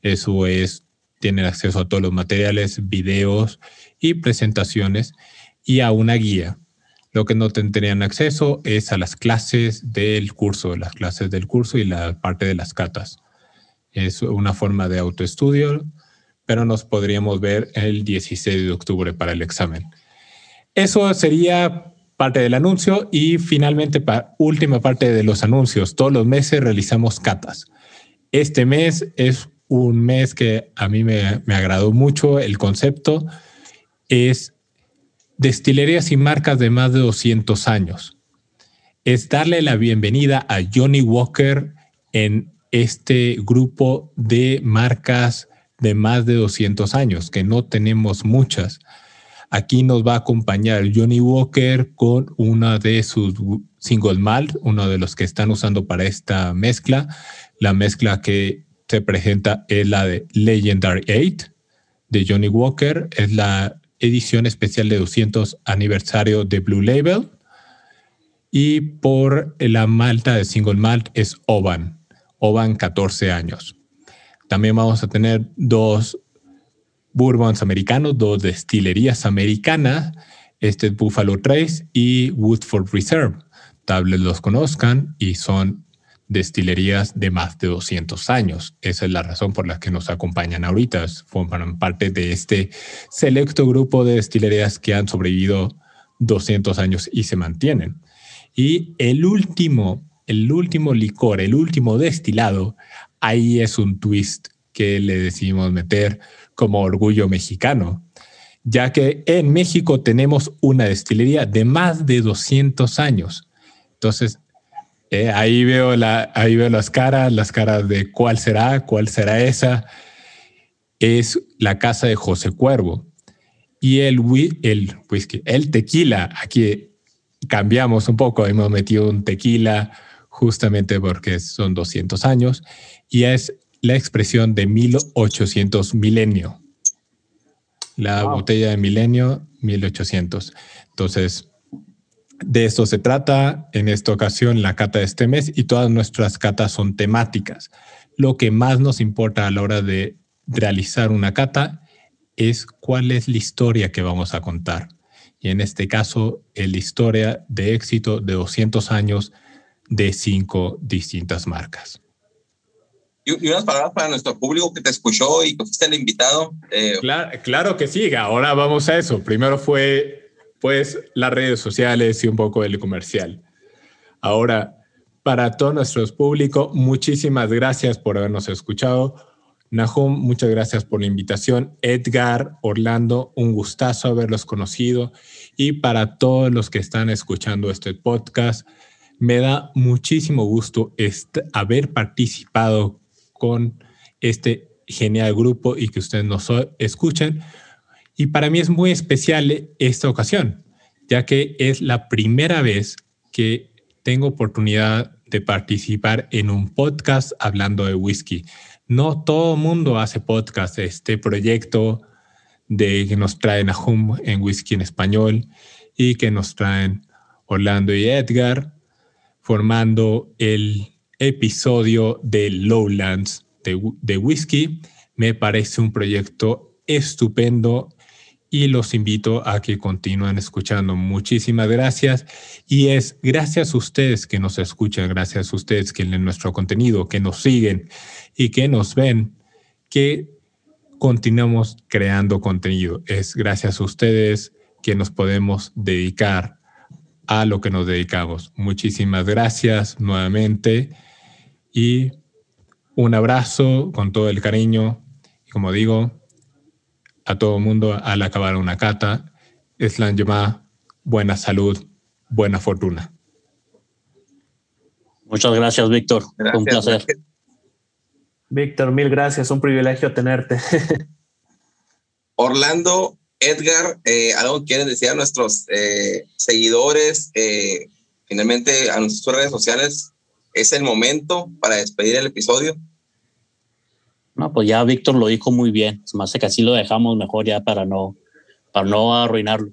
Speaker 2: Eso es, tienen acceso a todos los materiales, videos y presentaciones y a una guía. Lo que no tendrían acceso es a las clases del curso, las clases del curso y la parte de las catas. Es una forma de autoestudio, pero nos podríamos ver el 16 de octubre para el examen. Eso sería parte del anuncio y finalmente, última parte de los anuncios. Todos los meses realizamos catas. Este mes es un mes que a mí me, me agradó mucho el concepto. Es destilerías y marcas de más de 200 años. Es darle la bienvenida a Johnny Walker en este grupo de marcas de más de 200 años, que no tenemos muchas. Aquí nos va a acompañar Johnny Walker con una de sus single malt, uno de los que están usando para esta mezcla. La mezcla que se presenta es la de Legendary 8 de Johnny Walker, es la edición especial de 200 aniversario de Blue Label. Y por la malta de single malt es Oban, Oban 14 años. También vamos a tener dos bourbons americanos, dos destilerías americanas. Este es Buffalo Trace y Woodford Reserve. Tal los conozcan y son destilerías de más de 200 años. Esa es la razón por la que nos acompañan ahorita. Forman parte de este selecto grupo de destilerías que han sobrevivido 200 años y se mantienen. Y el último, el último licor, el último destilado, ahí es un twist que le decidimos meter como orgullo mexicano, ya que en México tenemos una destilería de más de 200 años. Entonces, eh, ahí, veo las caras, las caras de cuál será, cuál será esa. Es la casa de José Cuervo. Y el whisky, el tequila, aquí cambiamos un poco, hemos metido un tequila justamente porque son 200 años y es la expresión de 1800 milenio. La botella de milenio, 1800. Entonces, de esto se trata en esta ocasión la cata de este mes y todas nuestras catas son temáticas. Lo que más nos importa a la hora de realizar una cata es cuál es la historia que vamos a contar. Y en este caso, la historia de éxito de 200 años de cinco distintas marcas.
Speaker 1: Y, unas palabras para nuestro público que te escuchó y que fuiste el invitado.
Speaker 2: Eh, claro, claro que sí. Ahora vamos a eso. Primero fue pues las redes sociales y un poco el comercial. Ahora, para todo nuestro público, muchísimas gracias por habernos escuchado. Nahum, muchas gracias por la invitación. Edgar, Orlando, un gustazo haberlos conocido. Y para todos los que están escuchando este podcast, me da muchísimo gusto haber participado con este genial grupo y que ustedes nos escuchen, y para mí es muy especial esta ocasión, ya que es la primera vez que tengo oportunidad de participar en un podcast hablando de whisky. No todo mundo hace podcast. Este proyecto de que nos traen a Hum en whisky en español y que nos traen Orlando y Edgar formando el episodio de Lowlands de, de whisky. Me parece un proyecto estupendo y los invito a que continúen escuchando. Muchísimas gracias. Y es gracias a ustedes que nos escuchan, gracias a ustedes que leen nuestro contenido, que nos siguen y que nos ven, que continuamos creando contenido. Es gracias a ustedes que nos podemos dedicar a lo que nos dedicamos. Muchísimas gracias nuevamente y un abrazo con todo el cariño. Y como digo, a todo el mundo al acabar una cata. es la llamada buena salud, buena fortuna.
Speaker 4: Muchas gracias, Víctor. un placer.
Speaker 3: Víctor, mil gracias. Un privilegio tenerte.
Speaker 1: Orlando, Edgar, eh, algo quieren decir a nuestros eh, seguidores, eh, finalmente a nuestras redes sociales, es el momento para despedir el episodio.
Speaker 4: No, pues ya Víctor lo dijo muy bien. Más que así lo dejamos mejor ya para no, para no arruinarlo.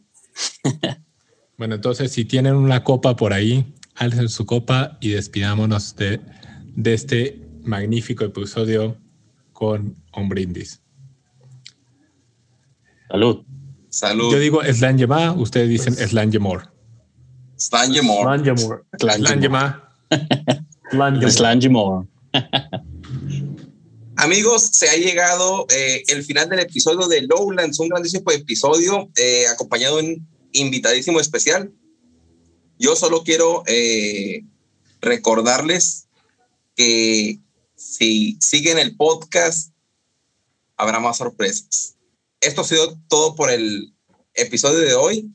Speaker 2: bueno, entonces si tienen una copa por ahí, alcen su copa y despidámonos de, de este magnífico episodio con un brindis.
Speaker 4: Salud.
Speaker 1: Salud.
Speaker 2: Yo digo Slangemar, ustedes dicen pues,
Speaker 1: Slangemor.
Speaker 3: Slangemor.
Speaker 2: Slangemor.
Speaker 4: Slangemor.
Speaker 1: Amigos, se ha llegado eh, el final del episodio de Lowlands, un grandísimo episodio eh, acompañado de un invitadísimo especial. Yo solo quiero eh, recordarles que si siguen el podcast, habrá más sorpresas esto ha sido todo por el episodio de hoy.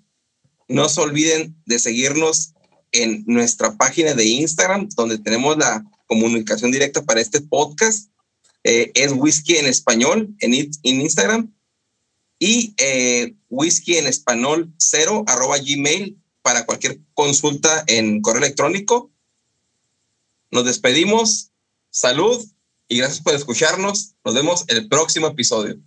Speaker 1: No se olviden de seguirnos en nuestra página de Instagram, donde tenemos la comunicación directa para este podcast. Eh, es whisky en español en, Instagram y eh, whisky en español cero arroba gmail para cualquier consulta en correo electrónico. Nos despedimos. Salud y gracias por escucharnos. Nos vemos el próximo episodio.